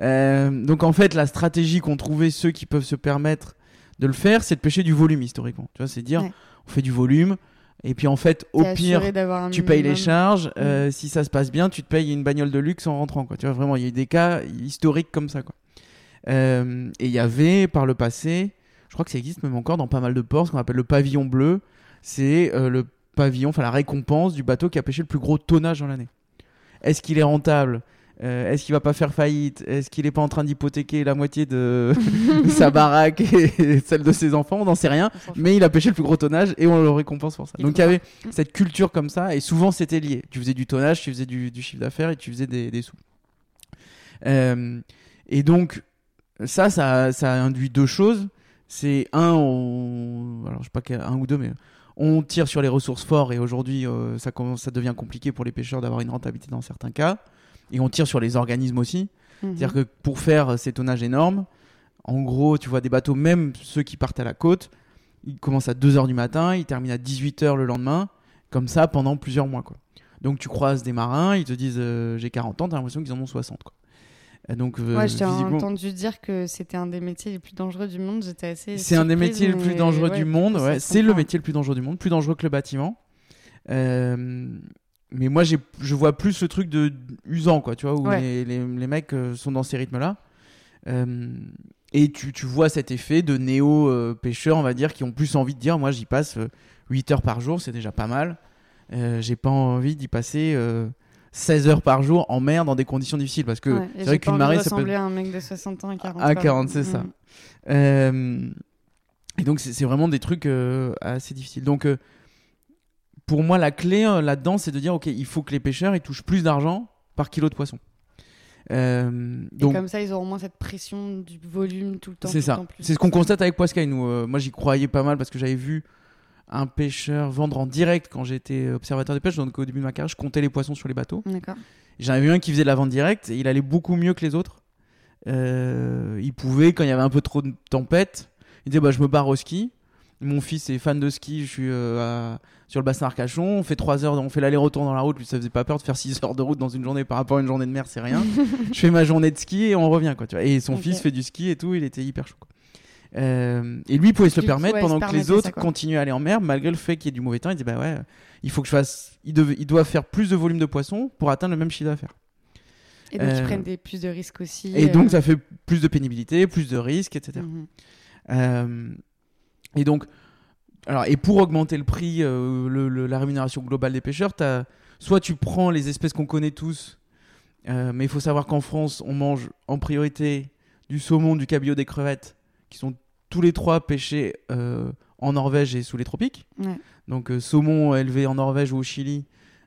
Euh, donc en fait, la stratégie qu'ont trouvé ceux qui peuvent se permettre de le faire, c'est de pêcher du volume historiquement. Tu vois, c'est dire, Ouais. on fait du volume. Et puis en fait, au pire, tu payes les charges. euh, Si ça se passe bien, tu te payes une bagnole de luxe en rentrant. Quoi. Tu vois, vraiment, il y a eu des cas historiques comme ça. Quoi. Euh, et il y avait par le passé, je crois que ça existe même encore dans pas mal de ports, ce qu'on appelle le pavillon bleu. C'est euh, le pavillon, enfin la récompense du bateau qui a pêché le plus gros tonnage dans l'année. Est-ce qu'il est rentable? Euh, Est-ce qu'il va pas faire faillite? Est-ce qu'il est pas en train d'hypothéquer la moitié de sa baraque et celle de ses enfants? On n'en sait rien. Mais il a pêché le plus gros tonnage et on le récompense pour ça. Donc il y avait cette culture comme ça et souvent c'était lié. Tu faisais du tonnage, tu faisais du, du chiffre d'affaires et tu faisais des, des sous. Euh, et donc ça, ça, ça induit deux choses. C'est un, on... alors je sais pas un ou deux, mais on tire sur les ressources fortes et aujourd'hui euh, ça commence, ça devient compliqué pour les pêcheurs d'avoir une rentabilité dans certains cas. Et on tire sur les organismes aussi. Mhm. C'est-à-dire que pour faire ces tonnages énormes, en gros, tu vois des bateaux, même ceux qui partent à la côte, ils commencent à 2h du matin, ils terminent à 18h le lendemain, comme ça pendant plusieurs mois. Quoi. Donc tu croises des marins, ils te disent euh, j'ai 40 ans, t'as l'impression qu'ils en ont 60. Quoi. Donc, euh, Ouais, je t'ai physiquement, entendu dire que c'était un des métiers les plus dangereux du monde. J'étais assez. c'est un des métiers les plus dangereux ouais, du monde. ouais. C'est le métier le plus dangereux du monde, plus dangereux que le bâtiment. Euh, mais moi, j'ai- je vois plus ce truc de usant, quoi, tu vois, où Ouais. les, les- les mecs euh, sont dans ces rythmes-là. Euh, et tu, tu vois cet effet de néo-pêcheurs, on va dire, qui ont plus envie de dire moi, j'y passe euh, 8 heures par jour, c'est déjà pas mal. Euh, j'ai pas envie d'y passer euh, 16 heures par jour en mer dans des conditions difficiles. Parce que Ouais, c'est vrai qu'une marée, ça peut ressembler à un mec de 60 ans à 40 À quoi. 40, c'est ça. Mm. Euh, et donc, c'est c'est vraiment des trucs euh, assez difficiles. Donc, euh, pour moi, la clé euh, là-dedans, c'est de dire ok, il faut que les pêcheurs ils touchent plus d'argent par kilo de poisson. Euh, Et donc, comme ça, ils auront moins cette pression du volume tout le temps. c'est ça. C'est ce qu'on constate avec Poiscaille. Nous, euh, moi, j'y croyais pas mal parce que j'avais vu un pêcheur vendre en direct quand j'étais observateur des pêches. Donc, au début de ma carrière, je comptais les poissons sur les bateaux. D'accord. J'en avais vu un qui faisait de la vente directe et il allait beaucoup mieux que les autres. Euh, il pouvait, quand il y avait un peu trop de tempête, il disait bah, Je me barre au ski. Mon fils est fan de ski, je suis euh, à- sur le bassin Arcachon. On fait 3 heures, on fait l'aller-retour dans la route. Lui, ça faisait pas peur de faire 6 heures de route dans une journée par rapport à une journée de mer, c'est rien. je fais ma journée de ski et on revient. Quoi, tu vois. Et son fils fait du ski et tout, il était hyper chaud. quoi. Euh, et lui pouvait se le coup, permettre ouais, pendant que les autres ça, quoi. continuaient à aller en mer malgré le fait qu'il y ait du mauvais temps. Il dit bah ouais, il faut que je fasse. Il, doit faire plus de volume de poissons pour atteindre le même chiffre d'affaires. Et donc, Euh, ils prennent des, plus de risques aussi. Et euh, donc, ça fait plus de pénibilité, plus de risques, etc. Et donc, alors, et pour augmenter le prix, euh, le- le- la rémunération globale des pêcheurs, soit tu prends les espèces qu'on connaît tous, euh, mais il faut savoir qu'en France, on mange en priorité du saumon, du cabillaud, des crevettes, qui sont tous les trois pêchés euh, en Norvège et sous les tropiques. Ouais. Donc, saumon élevé en Norvège ou au Chili,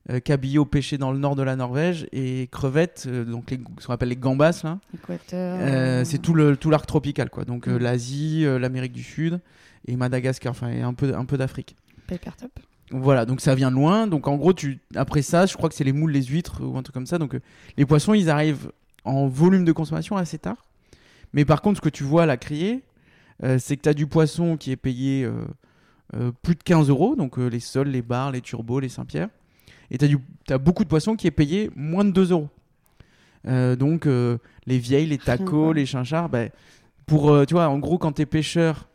euh, cabillaud pêché dans le nord de la Norvège, et crevettes, euh, donc les, ce qu'on appelle les gambas, là, euh, c'est tout le tout l'arc tropical quoi. Donc euh, l'Asie, euh, l'Amérique du Sud et Madagascar, enfin et un peu un peu d'Afrique. Paper top. Voilà, donc ça vient de loin. Donc en gros, tu après ça, je crois que c'est les moules, les huîtres ou un truc comme ça. Donc euh, les poissons, ils arrivent en volume de consommation assez tard. Mais par contre, ce que tu vois à la criée, euh, c'est que tu as du poisson qui est payé euh, euh, plus de 15 euros, donc euh, les sols, les bars, les turbos, les Saint-Pierre. Et tu as, beaucoup de poissons qui est payé moins de 2 euros. Euh, donc euh, les vieilles, les tacos, les chinchards, ben, pour, euh, tu vois, en gros, quand tu es pêcheur,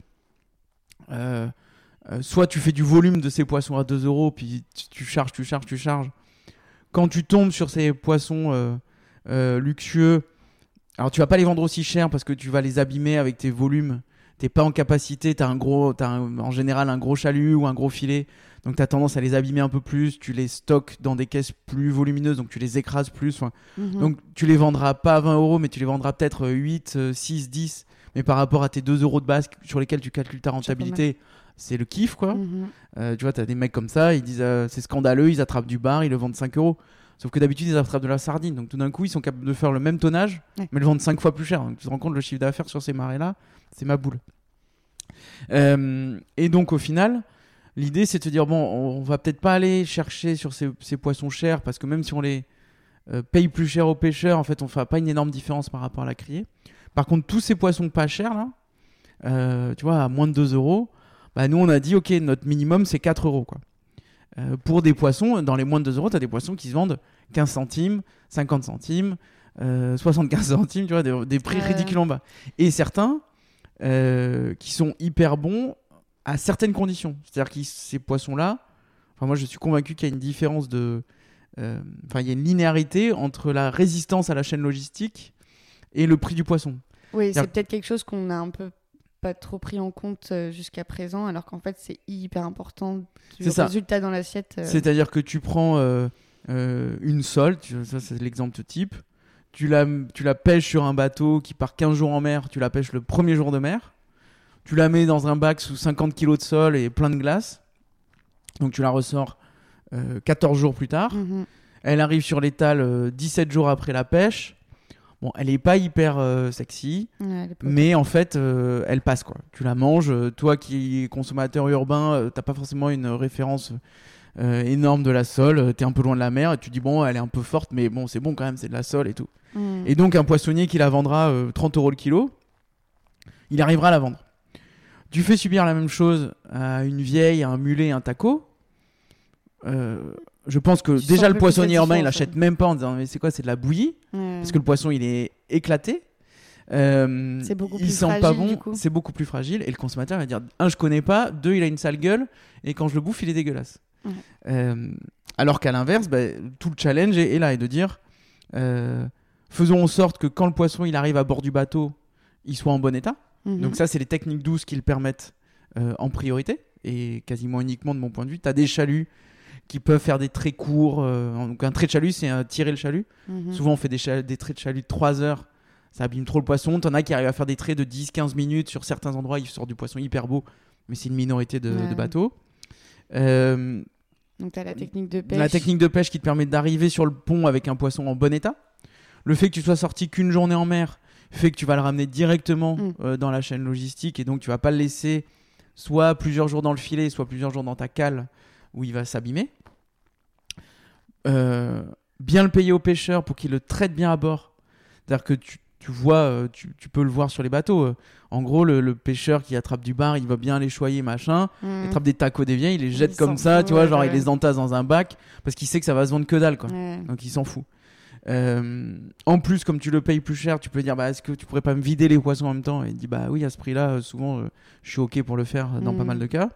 soit tu fais du volume de ces poissons à 2 euros, puis tu, tu charges, tu charges, tu charges. Quand tu tombes sur ces poissons luxueux, alors tu vas pas les vendre aussi cher parce que tu vas les abîmer avec tes volumes. T'es pas en capacité, tu as, un gros, t'as un- en général un gros chalut ou un gros filet, donc tu as tendance à les abîmer un peu plus. Tu les stockes dans des caisses plus volumineuses, donc tu les écrases plus. Mhm. donc tu les vendras pas à 20 euros, mais tu les vendras peut-être euh, 8, euh, 6, 10. Mais par rapport à tes 2 euros de base sur lesquels tu calcules ta rentabilité, c'est le kiff quoi. Mhm. Euh, tu vois, t'as des mecs comme ça, ils disent euh, c'est scandaleux, ils attrapent du bar, ils le vendent 5 euros. Sauf que d'habitude, ils attrapent de la sardine. Donc tout d'un coup, ils sont capables de faire le même tonnage, Ouais. mais le vendre 5 fois plus cher. Donc tu te rends compte, le chiffre d'affaires sur ces marées-là, c'est ma boule. Euh, et donc au final, l'idée c'est de se dire bon, on va peut-être pas aller chercher sur ces, ces poissons chers parce que même si on les euh, paye plus cher aux pêcheurs, en fait, on fait pas une énorme différence par rapport à la criée. Par contre, tous ces poissons pas chers là, euh, tu vois, à moins de 2 euros, bah, nous on a dit ok, notre minimum c'est 4 euros quoi. Euh, pour des poissons, dans les moins de 2 euros, tu as des poissons qui se vendent 15 centimes, 50 centimes, euh, 75 centimes, tu vois, des, des prix Ouais. ridiculement bas. Et certains qui sont hyper bons à certaines conditions. C'est-à-dire que ces poissons-là, enfin, moi je suis convaincu qu'il y a une différence de. euh, Enfin, il y a une linéarité entre la résistance à la chaîne logistique et le prix du poisson. Oui, c'est peut-être quelque chose qu'on a un peu pas trop pris en compte euh, jusqu'à présent, alors qu'en fait, c'est hyper important du C'est ça. résultat dans l'assiette. euh. C'est-à-dire que tu prends euh, une sole, tu- ça c'est l'exemple type, tu la, tu la pêches sur un bateau qui part 15 jours en mer, tu la pêches le premier jour de mer, tu la mets dans un bac sous 50 kg de sol et plein de glace, donc tu la ressors euh, 14 jours plus tard, Mhm. elle arrive sur l'étal euh, 17 jours après la pêche, bon elle est pas hyper euh, sexy, Ouais, mais en fait, euh, elle passe quoi. Tu la manges. euh, toi qui es consommateur urbain, euh, t'as pas forcément une référence euh, énorme de la sole. euh, T'es un peu loin de la mer et tu dis bon, elle est un peu forte, mais bon, c'est bon quand même, c'est de la sole et tout. Mhm. Et donc un poissonnier qui la vendra euh, 30 euros le kilo, il arrivera à la vendre. Tu fais subir la même chose à une vieille, à un mulet, un taco. euh, je pense que Tu déjà le poissonnier urbain il différence, achète même pas en disant mais c'est quoi c'est de la bouillie parce que le poisson il est éclaté. Euh, C'est beaucoup il plus sent pas fragile, bon, du coup. c'est beaucoup plus fragile et le consommateur va dire un je connais pas, deux il a une sale gueule et quand je le bouffe il est dégueulasse. Euh, alors qu'à l'inverse, bah, tout le challenge est, est là et de dire euh, faisons en sorte que quand le poisson il arrive à bord du bateau, il soit en bon état. Mhm. Donc ça c'est les techniques douces qui le permettent euh, en priorité et quasiment uniquement de mon point de vue. Tu as des chaluts qui peuvent faire des traits courts. euh, donc un trait de chalut c'est tirer le chalut. Mhm. Souvent, on fait des, traits de chalut de 3 heures. Ça abîme trop le poisson. T'en as qui arrivent à faire des traits de 10-15 minutes. Sur certains endroits, ils sortent du poisson hyper beau. Mais c'est une minorité de, Ouais. de bateaux. Euh, Donc, tu as la technique de pêche. la technique de pêche qui te permet d'arriver sur le pont avec un poisson en bon état. Le fait que tu sois sorti qu'une journée en mer fait que tu vas le ramener directement Mm. euh, dans la chaîne logistique. Et donc, tu vas pas le laisser soit plusieurs jours dans le filet, soit plusieurs jours dans ta cale où il va s'abîmer. Euh, bien le payer au pêcheur pour qu'il le traite bien à bord. C'est-à-dire que tu, tu vois, euh, tu, tu peux le voir sur les bateaux. En gros, le, le pêcheur qui attrape du bar, il va bien les choyer, machin. Il Mhm. attrape des tacos des vieilles, il les jette Il comme ça, fout, tu vois, ouais, genre ouais, il les entasse dans un bac parce qu'il sait que ça va se vendre que dalle, quoi. Ouais. Donc il s'en fout. Euh, en plus, comme tu le payes plus cher, tu peux dire bah, est-ce que tu pourrais pas me vider les poissons en même temps? Et il dit bah oui, à ce prix-là, euh, souvent euh, je suis ok pour le faire dans pas Mhm. mal de cas.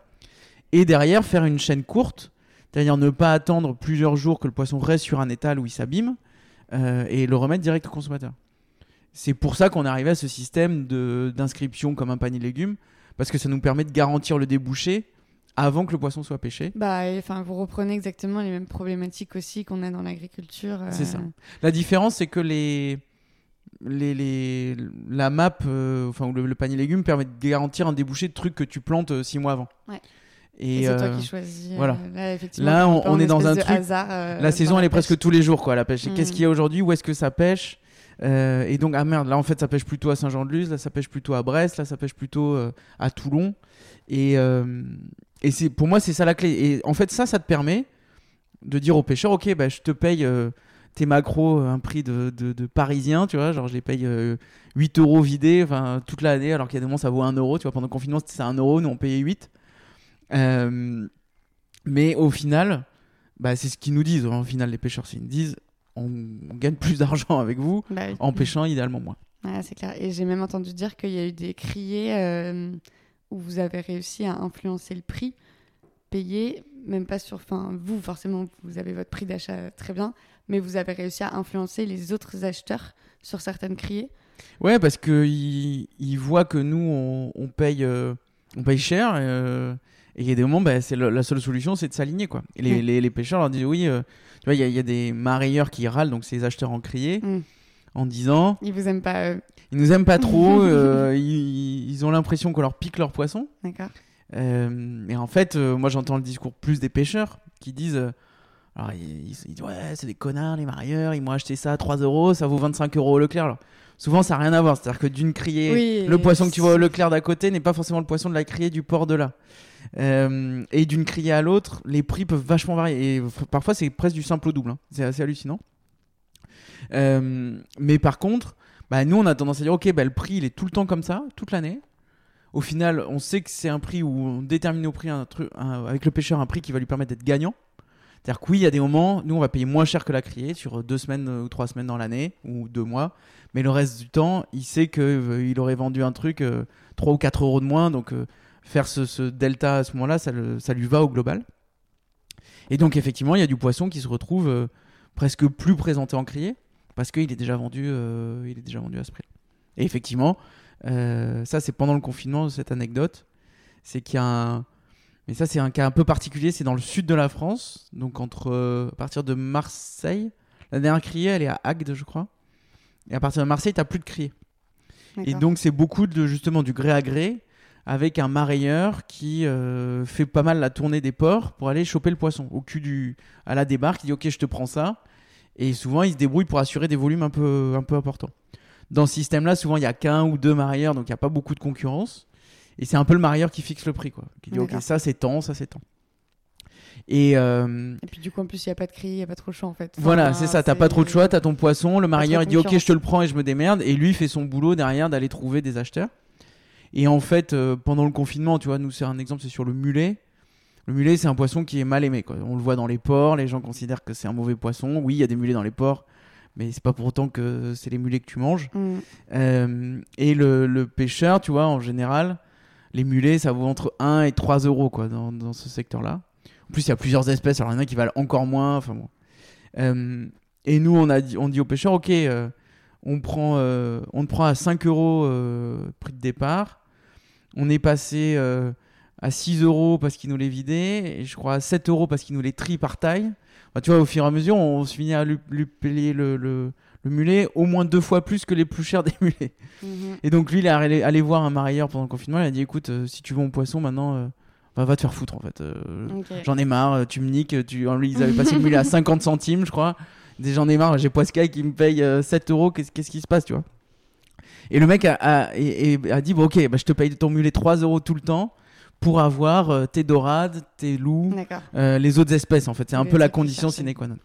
Et derrière, faire une chaîne courte, c'est-à-dire ne pas attendre plusieurs jours que le poisson reste sur un étal où il s'abîme euh, et le remettre direct au consommateur. C'est pour ça qu'on est arrivé à ce système d'inscription comme un panier de légumes parce que ça nous permet de garantir le débouché avant que le poisson soit pêché. Bah, enfin, vous reprenez exactement les mêmes problématiques aussi qu'on a dans l'agriculture. euh, C'est ça. La différence, c'est que les, les, les- la map, euh, enfin, ou le, le panier légumes permet de garantir un débouché de trucs que tu plantes euh, six mois avant. Ouais. Et, Et, c'est toi euh, qui choisis. voilà. Là, effectivement, Là, on- est dans un truc- hasard, la saison, elle est presque tous les jours, quoi, la pêche. Qu'est-ce Mm. qu'il y a aujourd'hui? Où est-ce que ça pêche? Euh, Et donc, ah merde, là, en fait, ça pêche plutôt à Saint-Jean-de-Luz, là, ça pêche plutôt à Brest, là, ça pêche plutôt euh, à Toulon. Et, euh, et c'est, pour moi, c'est ça la clé. Et en fait, ça, ça te permet de dire au pêcheur, ok, bah, je te paye euh, tes macros à un prix de, de, de parisien, tu vois, genre je les paye euh, 8 euros vidés toute l'année, alors qu'il y a des moments ça vaut 1 euro, tu vois, pendant le confinement c'était 1 euro, nous on payait 8. Euh, mais au final, bah, c'est ce qu'ils nous disent, au final les pêcheurs, ils nous disent, on, on gagne plus d'argent avec vous Bah oui. en pêchant idéalement moins. Ouais, c'est clair. Et j'ai même entendu dire qu'il y a eu des criers euh, où vous avez réussi à influencer le prix payé, même pas sur. Enfin, vous, forcément, vous avez votre prix d'achat très bien, mais vous avez réussi à influencer les autres acheteurs sur certaines criées. Ouais, parce qu'ils ils voient que nous, on, on paye, euh, on paye cher. euh, et il y a des moments, bah, c'est la seule solution, c'est de s'aligner. quoi. Et les, les, les pêcheurs leur disent oui, euh, tu vois, il y, a- il y a des marailleurs qui râlent, donc ces acheteurs en crier, Mm. En disant Ils vous aiment pas, eux. ils nous aiment pas trop, euh, ils, ils ont l'impression qu'on leur pique leur poisson. D'accord Euh, et en fait, euh, moi j'entends le discours plus des pêcheurs qui disent euh, alors, ils, ils- ils disent ouais, c'est des connards les marieurs, ils m'ont acheté ça à 3 euros, ça vaut 25 euros au Leclerc. Alors, souvent ça n'a rien à voir, c'est-à-dire que d'une criée, Oui, le poisson que tu vois au c'est- Leclerc d'à côté n'est pas forcément le poisson de la criée du port de là. Euh, et d'une criée à l'autre, les prix peuvent vachement varier. Et parfois c'est presque du simple au double, hein. c'est assez hallucinant. Euh, mais par contre, bah, nous on a tendance à dire ok, bah, le prix il est tout le temps comme ça, toute l'année. Au final, on sait que c'est un prix où on détermine au prix un truc, avec le pêcheur un prix qui va lui permettre d'être gagnant. C'est-à-dire que oui, il y a des moments, nous on va payer moins cher que la criée sur deux semaines euh, ou trois semaines dans l'année ou deux mois, mais le reste du temps, il sait qu'il aurait vendu un truc euh, 3 ou 4 euros de moins, donc euh, faire ce, delta à ce moment-là, ça, lui va au global. Et donc effectivement, il y a du poisson qui se retrouve euh, presque plus présenté en criée parce qu'il est déjà vendu, euh, il est déjà vendu à ce prix. Et effectivement, euh, ça c'est pendant le confinement, cette anecdote, c'est qu'il y a un... Mais ça c'est un cas un peu particulier, c'est dans le sud de la France, donc entre euh, à partir de Marseille. La dernière criée, elle est à Agde, je crois. Et à partir de Marseille, t'as plus de criée. Et donc c'est beaucoup de justement du gré à gré avec un marailleur qui fait pas mal la tournée des ports pour aller choper le poisson au cul du à la débarque. Il dit ok je te prends ça et souvent il se débrouille pour assurer des volumes un peu un peu importants. Dans ce système-là, souvent il y a qu'un ou deux marailleurs donc il y a pas beaucoup de concurrence et c'est un peu le marailleur qui fixe le prix quoi. Qui dit ok ça c'est tant ça c'est tant. Et euh, Et puis du coup, en plus, il n'y a pas de cri, il n'y a pas trop de choix en fait. Enfin, voilà, c'est ça, t'as pas trop de choix, t'as ton poisson, le marailleur trop il dit ok je te le prends et je me démerde, et lui il fait son boulot derrière d'aller trouver des acheteurs. Et en fait, euh, pendant le confinement, tu vois, nous c'est un exemple, c'est sur le mulet. Le mulet c'est un poisson qui est mal aimé, quoi. on le voit dans les ports, les gens considèrent que c'est un mauvais poisson. Oui, il y a des mulets dans les ports, mais c'est pas pour autant que c'est les mulets que tu manges. Mm. Euh, et le, le pêcheur, tu vois, en général, les mulets, ça vaut entre 1 et 3 euros quoi, dans, dans ce secteur-là. En plus, il y a plusieurs espèces, alors il y en a qui valent encore moins. Enfin bon. Euh, et nous, on, a dit, on dit aux pêcheurs, ok, euh, on, prend, on te prend à 5 euros prix de départ. On est passé à 6 euros parce qu'ils nous les vidaient, et je crois à 7 euros parce qu'ils nous les trient par taille. Tu vois, au fur et à mesure, on se finit à lui, lui payer le, le, le mulet au moins deux fois plus que les plus chers des mulets. Mhm. Et donc lui, il est allé, allé voir un marailleur pendant le confinement. Il a dit, écoute, euh, si tu veux mon poisson maintenant, euh, bah, va te faire foutre en fait. Euh. J'en ai marre, tu me niques. Tu... Ils avaient passé le mulet à 50 centimes, je crois. J'en ai marre, j'ai Poiscaille qui me paye euh, 7 euros. Qu'est-ce qui se passe, tu vois? Et le mec a dit, bon, ok, bah, je te paye ton mulet 3 euros tout le temps pour avoir euh, tes dorades, tes loups, euh, les autres espèces en fait. C'est un peu la condition sine qua non.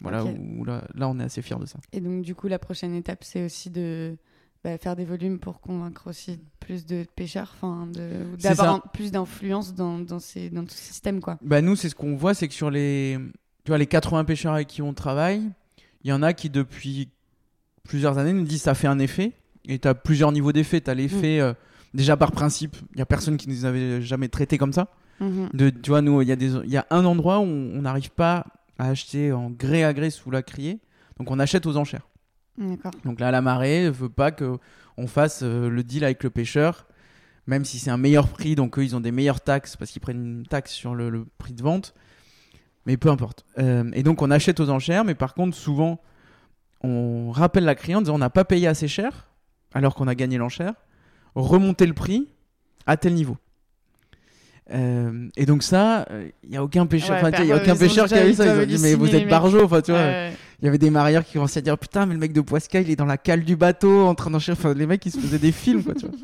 Voilà, où là, là, on est assez fiers de ça. Et donc, du coup, la prochaine étape, c'est aussi de bah, faire des volumes pour convaincre aussi plus de pêcheurs, enfin, d'avoir plus d'influence dans, dans, ces, dans tout ce système, quoi. Bah nous, c'est ce qu'on voit, c'est que sur les, tu vois, les 80 pêcheurs avec qui on travaille, il y en a qui depuis plusieurs années nous disent ça fait un effet. Et tu as plusieurs niveaux d'effet. Tu as l'effet, euh, déjà par principe, il y a personne qui nous avait jamais traité comme ça. Mhm. De, tu vois, nous, il y, a des- y a un endroit où on n'arrive pas à acheter en gré à gré sous la criée. Donc on achète aux enchères. Donc là, la marée veut pas que on fasse euh, le deal avec le pêcheur, même si c'est un meilleur prix. Donc eux, ils ont des meilleures taxes parce qu'ils prennent une taxe sur le, le prix de vente. Mais peu importe. Euh, et donc on achète aux enchères, mais par contre, souvent, on rappelle la criée en disant on n'a pas payé assez cher, alors qu'on a gagné l'enchère. Remonter le prix à tel niveau. Euh, et donc ça, il n'y a aucun pêcheur, Ouais, y a aucun pêcheur qui a vu ça. ils ont dit mais vous êtes les barjots, enfin tu vois. Ouais. Il y avait des marieurs qui commençaient à dire putain mais le mec de Poisca il est dans la cale du bateau en train d'enchaîner. Enfin les mecs ils se faisaient des films quoi tu vois.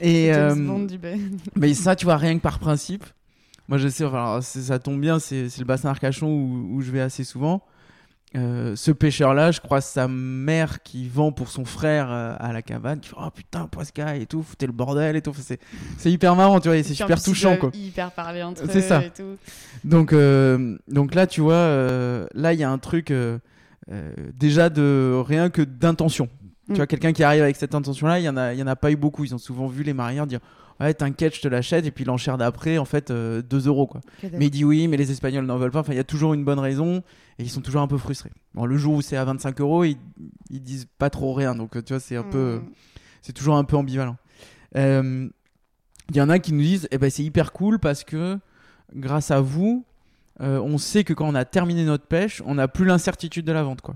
Et euh, du mais ça tu vois rien que par principe. Moi je sais enfin alors, c'est- ça tombe bien c'est c'est le bassin Arcachon où, où je vais assez souvent. Euh, ce pêcheur là je crois sa mère qui vend pour son frère euh, à la cabane qui fait oh putain Poisca et tout foutez le bordel et tout Enfin, c'est hyper marrant tu vois c'est super touchant quoi. Hyper parler entre C'est ça. et tout. Donc, euh, donc là, tu vois, là, il y a un truc déjà de rien que d'intention. Mm. Tu vois, quelqu'un qui arrive avec cette intention-là, il y en a, y en a pas eu beaucoup. Ils ont souvent vu les marieurs dire ouais, t'inquiète, je te l'achète, et puis l'enchère d'après, en fait, euh, 2 euros quoi. Mais il dit oui, mais les Espagnols n'en veulent pas. Enfin, il y a toujours une bonne raison, et ils sont toujours un peu frustrés. Bon, le jour où c'est à 25 euros, ils, ils disent pas trop rien. Donc, euh, tu vois, c'est un peu Mm. c'est toujours un peu ambivalent. Euh, Il y en a qui nous disent eh ben, c'est hyper cool parce que grâce à vous, euh, on sait que quand on a terminé notre pêche, on n'a plus l'incertitude de la vente. quoi.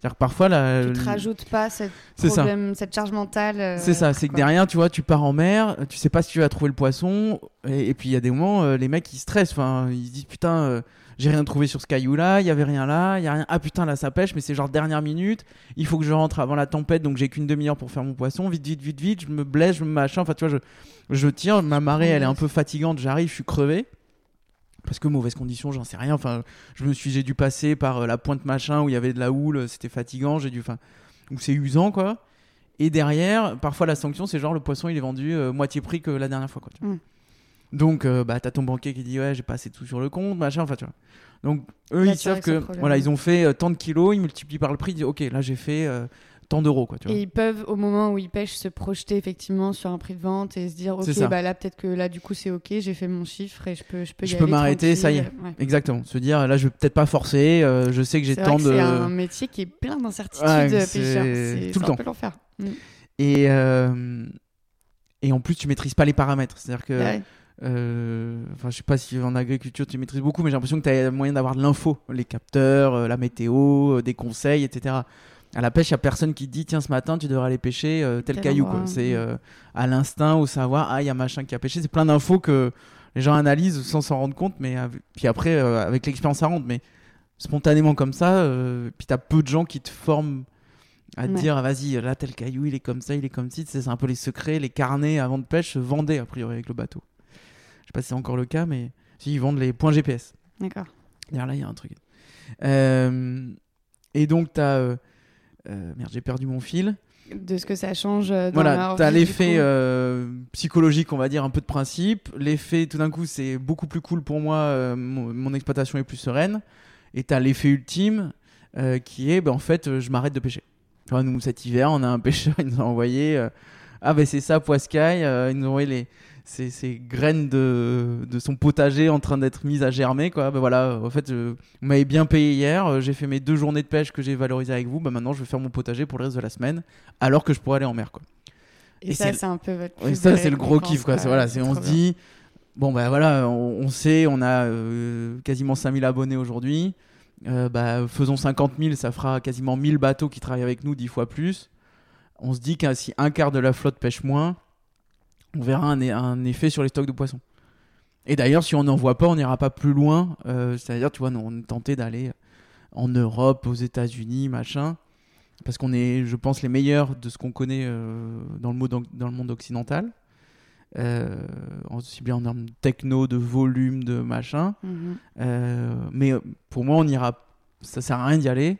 C'est-à-dire que parfois, la, Tu te rajoutes pas cette, problème, cette charge mentale. euh, C'est ça, c'est que derrière, tu vois, tu pars en mer, tu sais pas si tu vas trouver le poisson, et, et puis il y a des moments, euh, les mecs ils stressent, enfin, ils se disent putain, euh, j'ai rien trouvé sur ce caillou-là, il y avait rien là, il y a rien, ah putain là ça pêche, mais c'est genre dernière minute, il faut que je rentre avant la tempête, donc j'ai qu'une demi-heure pour faire mon poisson, vite, vite, vite, vite, je me blesse, je me machin, enfin tu vois, je, je tire, ma marée elle est un peu fatigante, j'arrive, je suis crevé. Parce que mauvaise condition, j'en sais rien. Enfin, je me suis, j'ai dû passer par euh, la pointe machin où il y avait de la houle, c'était fatigant. J'ai dû, enfin, où c'est usant quoi. Et derrière, parfois la sanction, c'est genre le poisson il est vendu euh, moitié prix que la dernière fois quoi. tu vois. Mm. Donc euh, bah t'as ton banquier qui dit ouais j'ai pas assez tout sur le compte machin enfin tu vois. Donc eux Là, ils savent que voilà ils ont fait euh, tant de kilos, ils multiplient par le prix, ils disent ok là j'ai fait euh, tant d'euros quoi tu vois. Et ils peuvent, au moment où ils pêchent, se projeter effectivement sur un prix de vente et se dire Ok, bah là, peut-être que là, du coup, c'est ok, j'ai fait mon chiffre et je peux, je peux y Je peux m'arrêter, ça y est. Ouais. Exactement. Se dire là je vais peut-être pas forcer, euh, je sais que j'ai tant que de C'est un métier qui est plein d'incertitudes, Ouais, pêcheur. c'est tout le temps. peu l'enfer. Mm. Et, euh, et en plus, tu maîtrises pas les paramètres. C'est-à-dire que, Ouais. euh, enfin, je sais pas si en agriculture tu maîtrises beaucoup, mais j'ai l'impression que tu as moyen d'avoir de l'info, les capteurs, euh, la météo, euh, des conseils, etc. À la pêche, il y a personne qui dit tiens, ce matin, tu devrais aller pêcher euh, tel Tel caillou. C'est euh, à l'instinct, au savoir, ah, il y a machin qui a pêché. C'est plein d'infos que les gens analysent sans s'en rendre compte, mais puis après, euh, avec l'expérience, ça rentre. Mais spontanément comme ça, puis tu as peu de gens qui te forment à te Ouais. dire ah, vas-y là tel caillou il est comme ça il est comme ci c'est un peu les secrets les carnets avant de pêche se vendaient a priori avec le bateau je sais pas si c'est encore le cas mais si ils vendent les points GPS D'accord. Derrière là il y a un truc et donc t'as euh, euh, merde j'ai perdu mon fil De ce que ça change euh, dans voilà, vie, du l'effet euh, psychologique, on va dire, un peu de principe. L'effet, tout d'un coup, c'est beaucoup plus cool pour moi, euh, mon, mon exploitation est plus sereine. Et t'as l'effet ultime qui est, ben, en fait, je m'arrête de pêcher. Tu vois, nous, cet hiver, on a un pêcheur, il nous a envoyé, ah ben c'est ça, poiscaille, il nous a envoyé les, ces, ces graines de, de son potager en train d'être mises à germer, quoi. Ben voilà, en fait, euh, vous m'avez bien payé hier, euh, j'ai fait mes deux journées de pêche que j'ai valorisées avec vous, ben maintenant, je vais faire mon potager pour le reste de la semaine, alors que je pourrais aller en mer, quoi. Et, et ça, c'est- un peu votre. Plus ça, c'est le gros kiff, quoi. Voilà, on se dit, bon, bah voilà, on, on sait, on a euh, quasiment 5000 abonnés aujourd'hui. Euh, bah, faisons 50 000, ça fera quasiment 1000 bateaux qui travaillent avec nous, 10 fois plus. On se dit que si un quart de la flotte pêche moins, on verra un, e- un effet sur les stocks de poissons. Et d'ailleurs, si on n'en voit pas, on n'ira pas plus loin. Euh, c'est-à-dire, tu vois, nous, on est tenté d'aller en Europe, aux États-Unis, machin. Parce qu'on est, je pense, les meilleurs de ce qu'on connaît euh, dans, le monde, dans le monde occidental. Euh, aussi bien en termes de techno, de volume, de machin. Mhm. Mais pour moi, on ira. Ça sert à rien d'y aller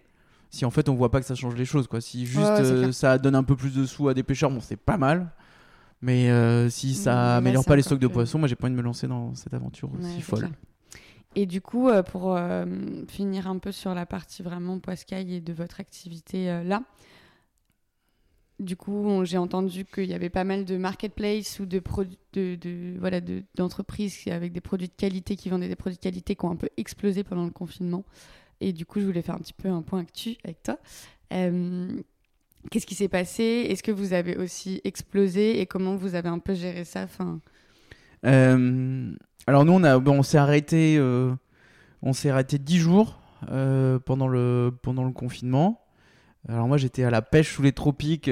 si en fait on voit pas que ça change les choses. Quoi. Si juste ouais, ça donne un peu plus de sous à des pêcheurs, bon, c'est pas mal. Mais euh, si Mais ça là, améliore pas les stocks de plus- poissons, moi j'ai pas envie de me lancer dans cette aventure Ouais, aussi folle. clair. Et du coup, euh, pour euh, finir un peu sur la partie vraiment poiscaille et de votre activité euh, là, du coup, j'ai entendu qu'il y avait pas mal de marketplace ou de produ- de, de- voilà de- d'entreprises avec des produits de qualité qui vendaient des produits de qualité qui ont un peu explosé pendant le confinement. Et du coup, je voulais faire un petit peu un point actu avec toi. Euh, Qu'est-ce qui s'est passé? Est-ce que vous avez aussi explosé? Et comment vous avez un peu géré ça? Enfin, Euh, alors nous, on, a, bon, on s'est arrêté, euh, on s'est arrêté 10 jours euh, pendant, le, pendant le confinement. Alors moi, j'étais à la pêche sous les tropiques,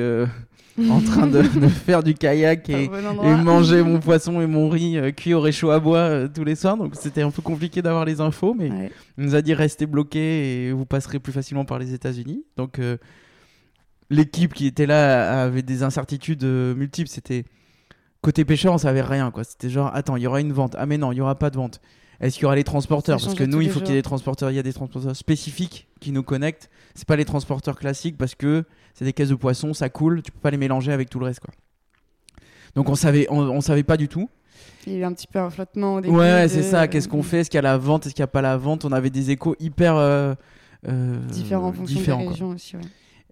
en train de, de faire du kayak et, bon manger mon poisson et mon riz cuit au réchaud à bois tous les soirs. Donc c'était un peu compliqué d'avoir les infos, mais Ouais. il nous a dit restez bloqués et vous passerez plus facilement par les États-Unis. Donc l'équipe qui était là avait des incertitudes euh, multiples. C'était côté pêcheur, on savait rien quoi. C'était genre attends, il y aura une vente. Ah mais non, il y aura pas de vente. Est-ce qu'il y aura les transporteurs? Parce que nous, il faut qu'il y ait des transporteurs. Il y a des transporteurs spécifiques qui nous connectent. C'est pas les transporteurs classiques parce que c'est des caisses de poissons, ça coule. Tu peux pas les mélanger avec tout le reste quoi. Donc on savait, on, on savait pas du tout. Il y a eu un petit peu un flottement au début. Ouais, de- c'est ça. Qu'est-ce qu'on fait? Est-ce qu'il y a la vente? Est-ce qu'il n'y a pas la vente? On avait des échos hyper euh, euh, Différents en fonction différents, des régions aussi. Ouais.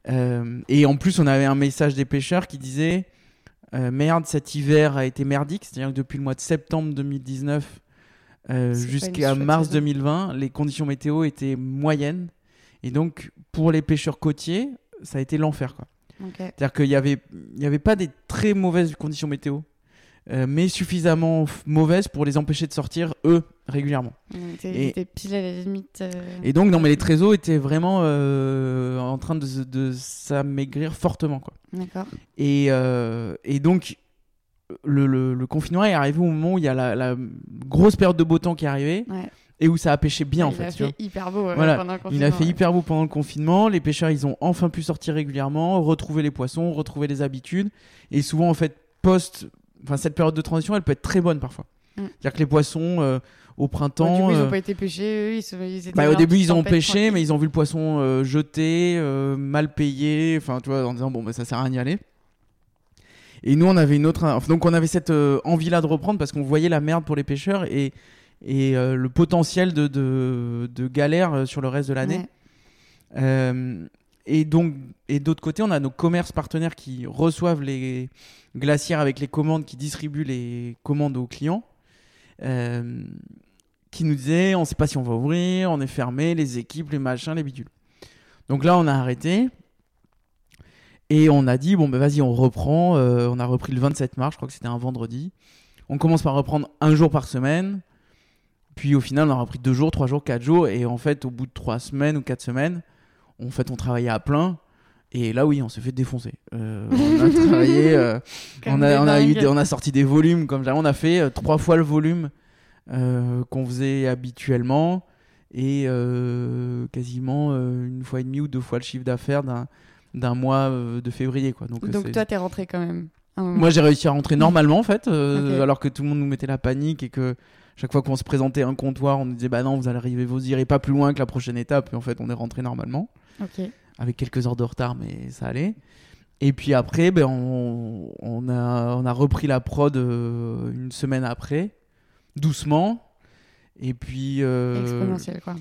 Euh, et en plus, on avait un message des pêcheurs qui disait euh, Merde, cet hiver a été merdique. C'est-à-dire que depuis le mois de septembre 2019 euh, jusqu'à mars saison. 2020, les conditions météo étaient moyennes. Et donc, pour les pêcheurs côtiers, ça a été l'enfer. quoi. C'est-à-dire qu'il n'y avait, il y avait pas des très mauvaises conditions météo, mais suffisamment mauvaises pour les empêcher de sortir, eux, régulièrement. Et- pile à la limite. euh, Et donc, non, mais les trésors étaient vraiment euh, en train de, de s'amaigrir fortement. Quoi. D'accord. Et, euh, et donc, le, le- le confinement est arrivé au moment où il y a la, la grosse période de beau temps qui est arrivée Ouais. et où ça a pêché bien, en il fait. a tu vois. fait hyper beau euh, Voilà. pendant le Il confinement. a fait ouais. hyper beau pendant le confinement. Les pêcheurs, ils ont enfin pu sortir régulièrement, retrouver les poissons, retrouver les habitudes. Et souvent, en fait, post. Enfin, cette période de transition, elle peut être très bonne parfois. Mm. C'est-à-dire que les poissons, euh, au du printemps. coup, ils euh, n'ont pas été pêchés, eux, ils, sont- ils étaient bah, au début, ils ont pêché, mais ils ont vu le poisson euh, jeté, euh, mal payé, enfin, tu vois, en disant bon, bah, ça sert à rien d'y aller. Et nous, on avait une autre. enfin, donc, on avait cette euh, envie-là de reprendre parce qu'on voyait la merde pour les pêcheurs et, et euh, le potentiel de, de, de galère euh, sur le reste de l'année. Ouais. Et donc, et d'autre côté, on a nos commerces partenaires qui reçoivent les glacières avec les commandes, qui distribuent les commandes aux clients, euh, qui nous disaient on ne sait pas si on va ouvrir, on est fermé, les équipes, les machins, les bidules. Donc là, on a arrêté. Et on a dit, bon, ben vas-y, on reprend. Euh, on a repris le 27 mars, je crois que c'était un vendredi. On commence par reprendre un jour par semaine. Puis au final, on a repris deux jours, trois jours, quatre jours. Et en fait, au bout de trois semaines ou quatre semaines, en fait, on travaillait à plein. Et là, oui, on s'est fait défoncer. Euh, on a travaillé, euh, on, a, des on, a eu des- on a sorti des volumes comme jamais. On a fait euh, trois fois le volume qu'on faisait habituellement et quasiment une fois et demie ou deux fois le chiffre d'affaires d'un mois de février. Quoi. Donc, Donc toi, t'es rentré quand même. moi, j'ai réussi à rentrer normalement en fait, alors que tout le monde nous mettait la panique et que chaque fois qu'on se présentait à un comptoir, on nous disait bah non, vous allez arriver, vous irez pas plus loin que la prochaine étape. Et en fait, on est rentré normalement Avec quelques heures de retard, mais ça allait. Et puis après, ben, on, on a, on a repris la prod euh, une semaine après, doucement. Et puis euh,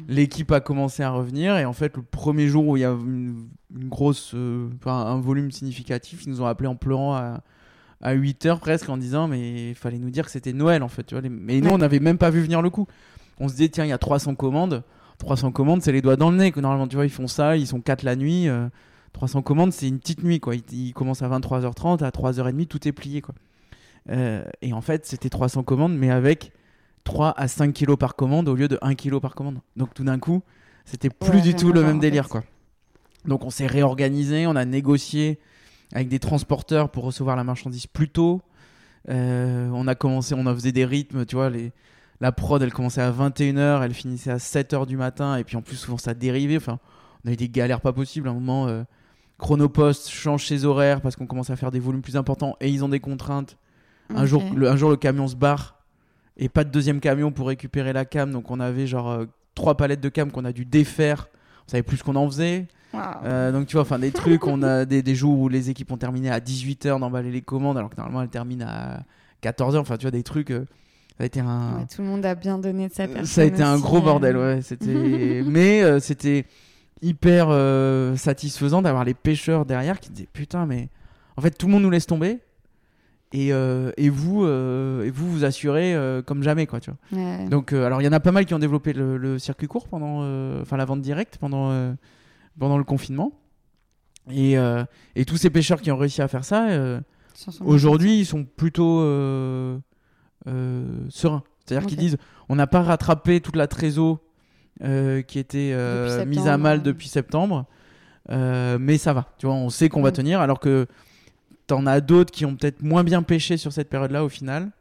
l'équipe a commencé à revenir. Et en fait, le premier jour où il y a une, une grosse, euh, un volume significatif, ils nous ont appelé en pleurant à, à 8 heures presque en disant Mais il fallait nous dire que c'était Noël en fait. Tu vois, les- Mais nous, Ouais. on n'avait même pas vu venir le coup. On se disait Tiens, il y a 300 commandes. 300 commandes, c'est les doigts dans le nez. Que normalement, tu vois, ils font ça, ils sont 4 la nuit. euh, 300 commandes, c'est une petite nuit quoi. Ils, ils commencent à 23h30, à 3h30, tout est plié quoi. Euh, et en fait, c'était 300 commandes, mais avec 3 à 5 kilos par commande au lieu de 1 kilo par commande. Donc tout d'un coup, c'était plus Ouais, du tout le même délire fait. quoi. Donc on s'est réorganisé, on a négocié avec des transporteurs pour recevoir la marchandise plus tôt. Euh, on a commencé, on a faisait des rythmes, tu vois, les, la prod elle commençait à 21h, elle finissait à 7h du matin, et puis en plus souvent ça dérivait. Enfin, on a eu des galères pas possibles. À un moment, euh, Chronopost change ses horaires parce qu'on commence à faire des volumes plus importants et ils ont des contraintes. Un, jour, le, un jour, le camion se barre et pas de deuxième camion pour récupérer la cam. Donc, on avait genre euh, trois palettes de cam qu'on a dû défaire. On savait plus ce qu'on en faisait. Euh, donc, tu vois, enfin, des trucs. On a des, des jours où les équipes ont terminé à 18h d'emballer les commandes alors que normalement elles terminent à 14h. Enfin, tu vois, des trucs. Euh, ça a été un. Ouais, tout le monde a bien donné de sa personne. Ça a été un gros euh. bordel, ouais. C'était, mais euh, c'était hyper euh, satisfaisant d'avoir les pêcheurs derrière qui disaient putain, mais en fait tout le monde nous laisse tomber et, euh, et vous euh, et vous vous assurez euh, comme jamais quoi, tu vois. Ouais. Donc euh, alors il y en a pas mal qui ont développé le, le circuit court pendant, euh, enfin la vente directe pendant euh, pendant le confinement. Et, euh, et tous ces pêcheurs qui ont réussi à faire ça, euh, Aujourd'hui, ils sont plutôt euh, sereins. C'est-à-dire qu'ils disent on n'a pas rattrapé toute la trésor euh, qui était euh, mise à mal depuis septembre, mais ça va. Tu vois, on sait qu'on va tenir, alors que t'en as d'autres qui ont peut-être moins bien pêché sur cette période-là au final,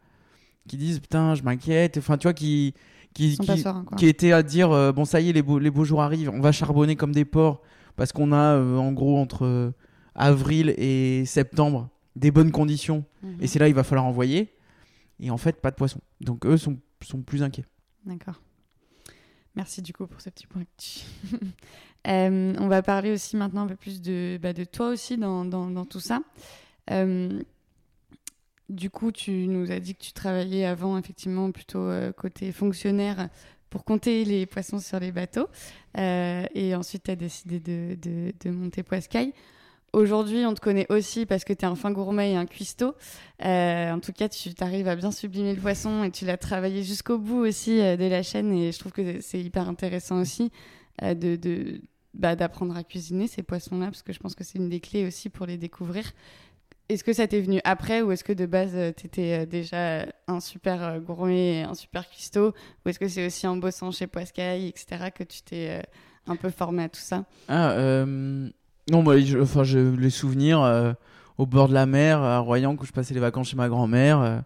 qui disent putain, je m'inquiète. Enfin, tu vois, qui qui, qui, sereins, quoi. qui étaient à dire euh, bon ça y est les beaux, les beaux jours arrivent on va charbonner comme des porcs parce qu'on a euh, en gros entre euh, avril et septembre des bonnes conditions Mhm. et c'est là il va falloir envoyer et en fait pas de poisson donc eux sont, sont plus inquiets D'accord. Merci du coup pour ce petit point. Euh, on va parler aussi maintenant un peu plus de, bah, de toi aussi dans, dans, tout ça. Euh, du coup, tu nous as dit que tu travaillais avant effectivement plutôt euh, côté fonctionnaire pour compter les poissons sur les bateaux. Et ensuite, tu as décidé de, de, de monter Poiscaille. Aujourd'hui, on te connaît aussi parce que tu es un fin gourmet et un cuistot. Euh, en tout cas, tu arrives à bien sublimer le poisson et tu l'as travaillé jusqu'au bout aussi euh, de la chaîne. Et je trouve que c'est hyper intéressant aussi euh, de, bah, d'apprendre à cuisiner ces poissons-là parce que je pense que c'est une des clés aussi pour les découvrir. Est-ce que ça t'est venu après ou est-ce que de base tu étais déjà un super euh, gourmet et un super cuistot ou est-ce que c'est aussi en bossant chez Poiscaille, etc., que tu t'es euh, un peu formé à tout ça? Ah euh, non moi je, enfin j'ai les souvenirs euh, au bord de la mer à Royan où je passais les vacances chez ma grand-mère euh,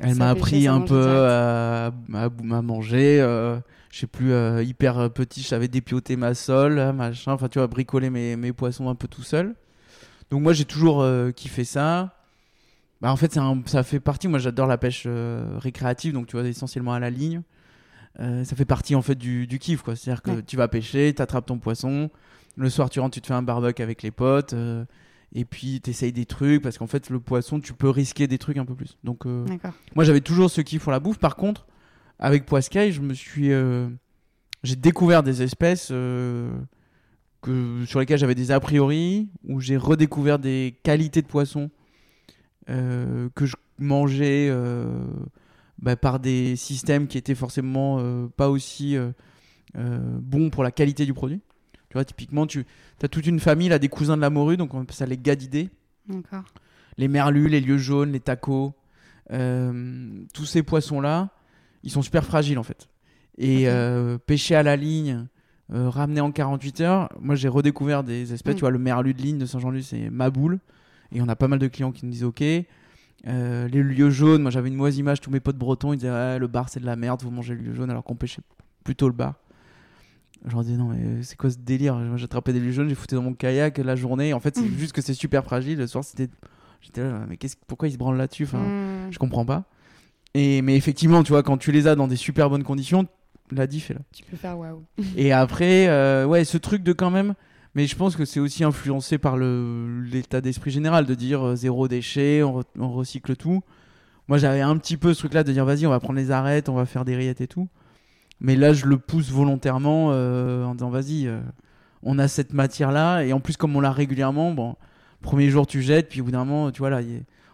elle Ça m'a appris un peu direct. à, à, à manger euh, je sais plus euh, hyper petit je savais dépioter ma sole là, machin enfin tu vois bricoler mes, mes poissons un peu tout seul donc moi j'ai toujours euh, kiffé ça bah, en fait c'est un- ça fait partie moi j'adore la pêche euh, récréative donc tu vois essentiellement à la ligne Euh, ça fait partie en fait du, du kiff quoi c'est à dire que Ouais. tu vas pêcher t'attrapes ton poisson le soir tu rentres tu te fais un barbecue avec les potes euh, et puis t'essayes des trucs parce qu'en fait le poisson tu peux risquer des trucs un peu plus donc euh, moi, j'avais toujours ce kiff pour la bouffe. Par contre, avec Poiscaille, je me suis, euh, j'ai découvert des espèces que sur lesquelles j'avais des a priori, où j'ai redécouvert des qualités de poissons euh, que je mangeais euh, bah, par des systèmes qui étaient forcément euh, pas aussi bons pour la qualité du produit. Tu vois, typiquement, tu as toute une famille, là, des cousins de la morue, donc on appelle ça les gadidés. D'accord. Les merlus, les lieux jaunes, les tacos, euh, tous ces poissons-là, ils sont super fragiles en fait. Et euh, pêcher à la ligne, euh, ramener en 48 heures, moi j'ai redécouvert des espèces, Mm. tu vois, le merlu de ligne de Saint-Jean-Louis, c'est ma boule. Et on a pas mal de clients qui nous disent ok. Les lieux jaunes, moi j'avais une mauvaise image, tous mes potes bretons ils disaient le bar c'est de la merde, vous mangez le lieu jaune alors qu'on pêchait plutôt le bar. Je leur disais non mais c'est quoi ce délire? J'attrapais des jaunes, j'ai foutu dans mon kayak la journée. En fait c'est Mm. juste que c'est super fragile. Le soir c'était, j'étais là mais qu'est-ce, pourquoi ils se branlent là-dessus? Enfin, Hmm. Je comprends pas. Et mais effectivement tu vois quand tu les as dans des super bonnes conditions, la diff est là. Tu peux faire waouh. Et après, euh, ouais, ce truc de quand même. Mais je pense que c'est aussi influencé par le l'état d'esprit général de dire euh, zéro déchet, on, re- on recycle tout. Moi, j'avais un petit peu ce truc-là de dire vas-y, on va prendre les arêtes, on va faire des rillettes et tout. Mais là, je le pousse volontairement euh, en disant vas-y, euh, on a cette matière-là et en plus comme on l'a régulièrement, bon, premier jour tu jettes, puis au bout d'un moment, tu vois là,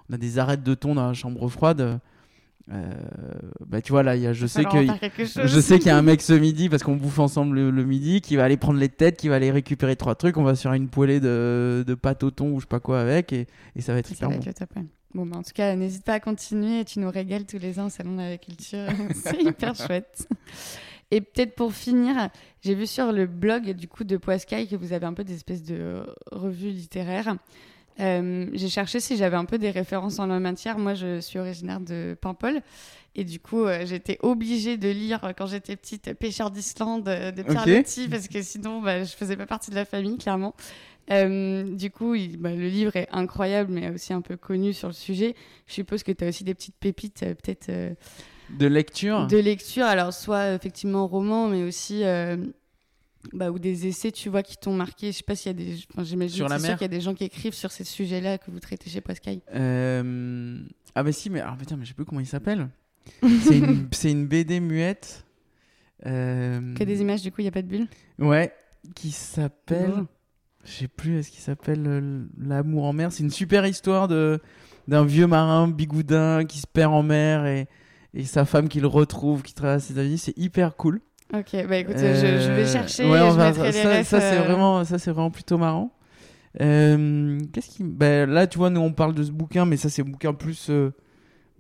on a des arêtes de thon dans la chambre froide. Euh, bah tu vois là, il y a, je sais que je sais qu'il y a un mec ce midi, parce qu'on bouffe ensemble le, le midi, qui va aller prendre les têtes, qui va aller récupérer trois trucs. On va se faire une poêlée de, de pâte au thon ou je sais pas quoi avec, et, et ça va être hyper bon. Bon, bah, en tout cas, n'hésite pas à continuer. Tu nous régales tous les ans au Salon de l'Agriculture. C'est hyper chouette. Et peut-être pour finir, j'ai vu sur le blog du coup de Poiscaille que vous avez un peu des espèces de revues littéraires. Euh, j'ai cherché si j'avais un peu des références en la matière. Moi, je suis originaire de Paimpol. Et du coup, euh, j'étais obligée de lire euh, quand j'étais petite Pêcheur d'Islande euh, de Pierre Ok. Loti parce que sinon, bah, je faisais pas partie de la famille, clairement. Du coup, il- bah, le livre est incroyable, mais aussi un peu connu sur le sujet. Je suppose que tu as aussi des petites pépites, peut-être De lecture? de lecture. Alors, soit effectivement roman, mais aussi. Bah, ou des essais, tu vois, qui t'ont marqué. Je sais pas s'il y a des. Enfin, j'imagine qu'il y a des gens qui écrivent sur ces sujets-là que vous traitez chez Pascal. Euh, Ah, mais si, mais, ah, putain, mais je sais plus comment il s'appelle. c'est une, une BD muette. Euh, Que des images, du coup, il n'y a pas de bulle. Ouais, qui s'appelle. Bonjour. Je sais plus, est-ce qu'il s'appelle euh, L'amour en mer? C'est une super histoire de d'un vieux marin bigoudin qui se perd en mer et, et sa femme qui le retrouve, qui traverse les avis. C'est hyper cool. Ok, bah écoute, je, je vais Euh, chercher ouais, et on je va- mettrai les ça, c'est euh, vraiment, ça c'est vraiment plutôt marrant. Euh, Qu'est-ce qui, ben, là tu vois, nous on parle de ce bouquin, mais ça c'est un bouquin plus de,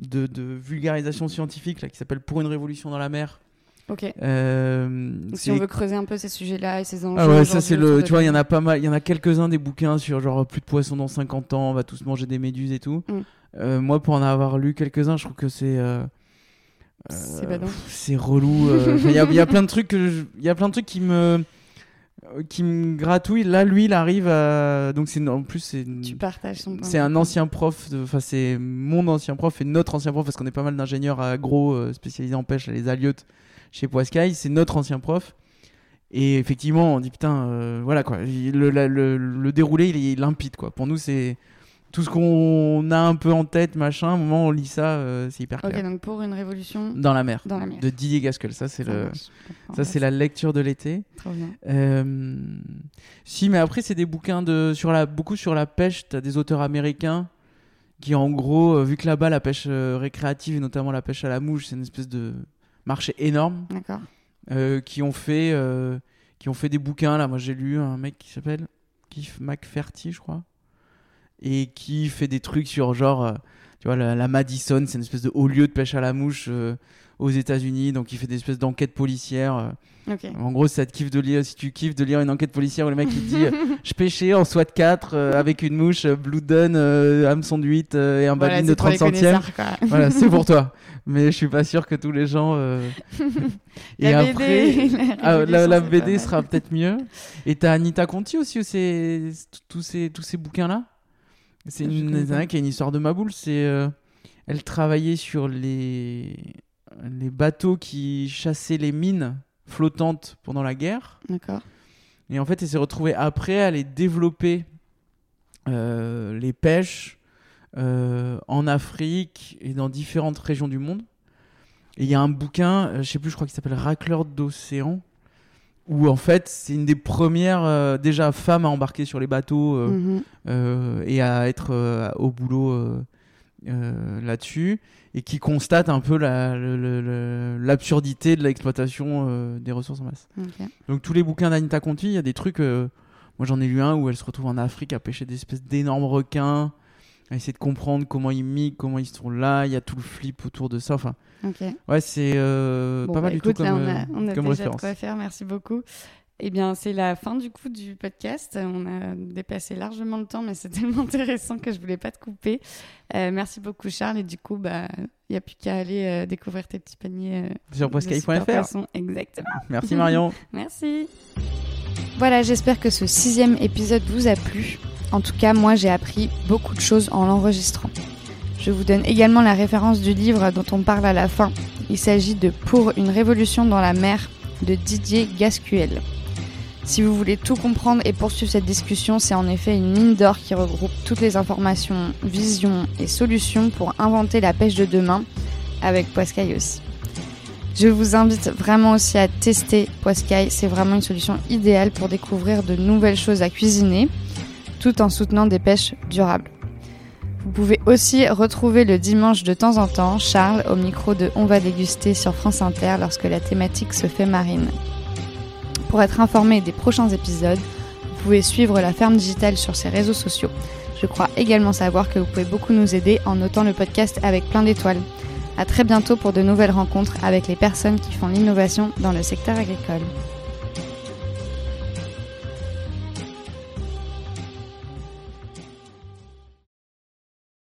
de vulgarisation scientifique là, qui s'appelle Pour une révolution dans la mer. Ok. Euh, si on veut creuser un peu ces sujets-là et ces enjeux. ah ouais, ça c'est le. Tu vois, il y en a pas mal. Il y en a quelques-uns des bouquins sur genre plus de poissons dans 50 ans, on va tous manger des méduses et tout. Mm. Euh, moi, pour en avoir lu quelques-uns, je trouve que c'est. euh, C'est euh, C'est relou. euh, Il y, a- il y a plein de trucs que il y a plein de trucs qui me qui me gratouillent. Là, lui, il arrive à. Donc c'est en plus c'est. Tu partages son C'est un ancien prof, de- enfin c'est mon ancien prof et notre ancien prof parce qu'on est pas mal d'ingénieurs agro euh, spécialisés en pêche, les aliotes chez Poiscaille, c'est notre ancien prof. Et effectivement, on dit putain, euh, voilà quoi, le, la- le- le déroulé il est limpide quoi. Pour nous, c'est tout ce qu'on a un peu en tête, machin. Au moment où on lit ça, euh, c'est hyper Ok, clair. donc pour une révolution Dans la mer. dans la mer. De Didier Gasquel, ça c'est le, ça c'est la lecture de l'été. Trop bien. Euh, Si, mais après, c'est des bouquins de, sur la, beaucoup sur la pêche. Tu as des auteurs américains qui, en gros, euh, vu que là-bas, la pêche récréative et notamment la pêche à la mouche, c'est une espèce de marché énorme, D'accord. euh, qui, ont fait, qui ont fait des bouquins. Là, moi, j'ai lu un mec qui s'appelle Keith McFerty, je crois, et qui fait des trucs sur genre, euh, tu vois, la, la Madison, c'est une espèce de haut lieu de pêche à la mouche euh, aux États-Unis. Donc, il fait des espèces d'enquêtes policières. euh, en gros, ça te kiffe de lire, si tu kiffes de lire une enquête policière où le mec il te dit Je pêchais en SWAT 4 euh, avec une mouche, euh, Blue Dun, euh, hameçon de 8 euh, et un Voilà, de pour 30 les centièmes. Voilà, c'est pour toi. Mais je suis pas sûr que tous les gens. et La après. BD, la Ah, la, révolution, la BD sera peut-être mieux. Et t'as Anita Conti aussi, tous ces, tous ces bouquins-là? C'est Je une, un qui a une histoire de Maboule. C'est, euh, elle travaillait sur les, les bateaux qui chassaient les mines flottantes pendant la guerre. D'accord. Et en fait, elle s'est retrouvée après à aller développer euh, les pêches euh, en Afrique et dans différentes régions du monde. Et il y a un bouquin, je sais plus, je crois qu'il s'appelle Racleur d'océan, où en fait, c'est une des premières euh, déjà femmes à embarquer sur les bateaux euh, Mhm. euh, et à être euh, au boulot euh, euh, là-dessus et qui constate un peu la- le- l'absurdité de l'exploitation euh, des ressources en masse. Donc tous les bouquins d'Anita Conti, il y a des trucs. euh, moi j'en ai lu un où elle se retrouve en Afrique à pêcher des espèces d'énormes requins, à essayer de comprendre comment ils migrent, comment ils sont là. Il y a tout le flip autour de ça. Enfin, ouais, c'est euh, Bon, pas bah, mal du écoute, tout là, comme, on a, euh, on a comme déjà de référence. quoi faire. Merci beaucoup. Eh bien, c'est la fin du coup du podcast. On a dépassé largement le temps, mais c'est tellement intéressant que je voulais pas te couper. Euh, merci beaucoup, Charles. Et du coup, bah, il n'y a plus qu'à aller euh, découvrir tes petits paniers. euh, Sur poissons. Exactement. Merci Marion. Merci. Voilà, j'espère que ce sixième épisode vous a plu. En tout cas, moi, j'ai appris beaucoup de choses en l'enregistrant. Je vous donne également la référence du livre dont on parle à la fin. Il s'agit de Pour une révolution dans la mer de Didier Gascuel. Si vous voulez tout comprendre et poursuivre cette discussion, c'est en effet une mine d'or qui regroupe toutes les informations, visions et solutions pour inventer la pêche de demain, avec Poiscaille. Je vous invite vraiment aussi à tester Poiscaille, c'est vraiment une solution idéale pour découvrir de nouvelles choses à cuisiner, tout en soutenant des pêches durables. Vous pouvez aussi retrouver le dimanche de temps en temps Charles au micro de On va déguster sur France Inter lorsque la thématique se fait marine. Pour être informé des prochains épisodes, vous pouvez suivre la ferme digitale sur ses réseaux sociaux. Je crois également savoir que vous pouvez beaucoup nous aider en notant le podcast avec plein d'étoiles. À très bientôt pour de nouvelles rencontres avec les personnes qui font l'innovation dans le secteur agricole.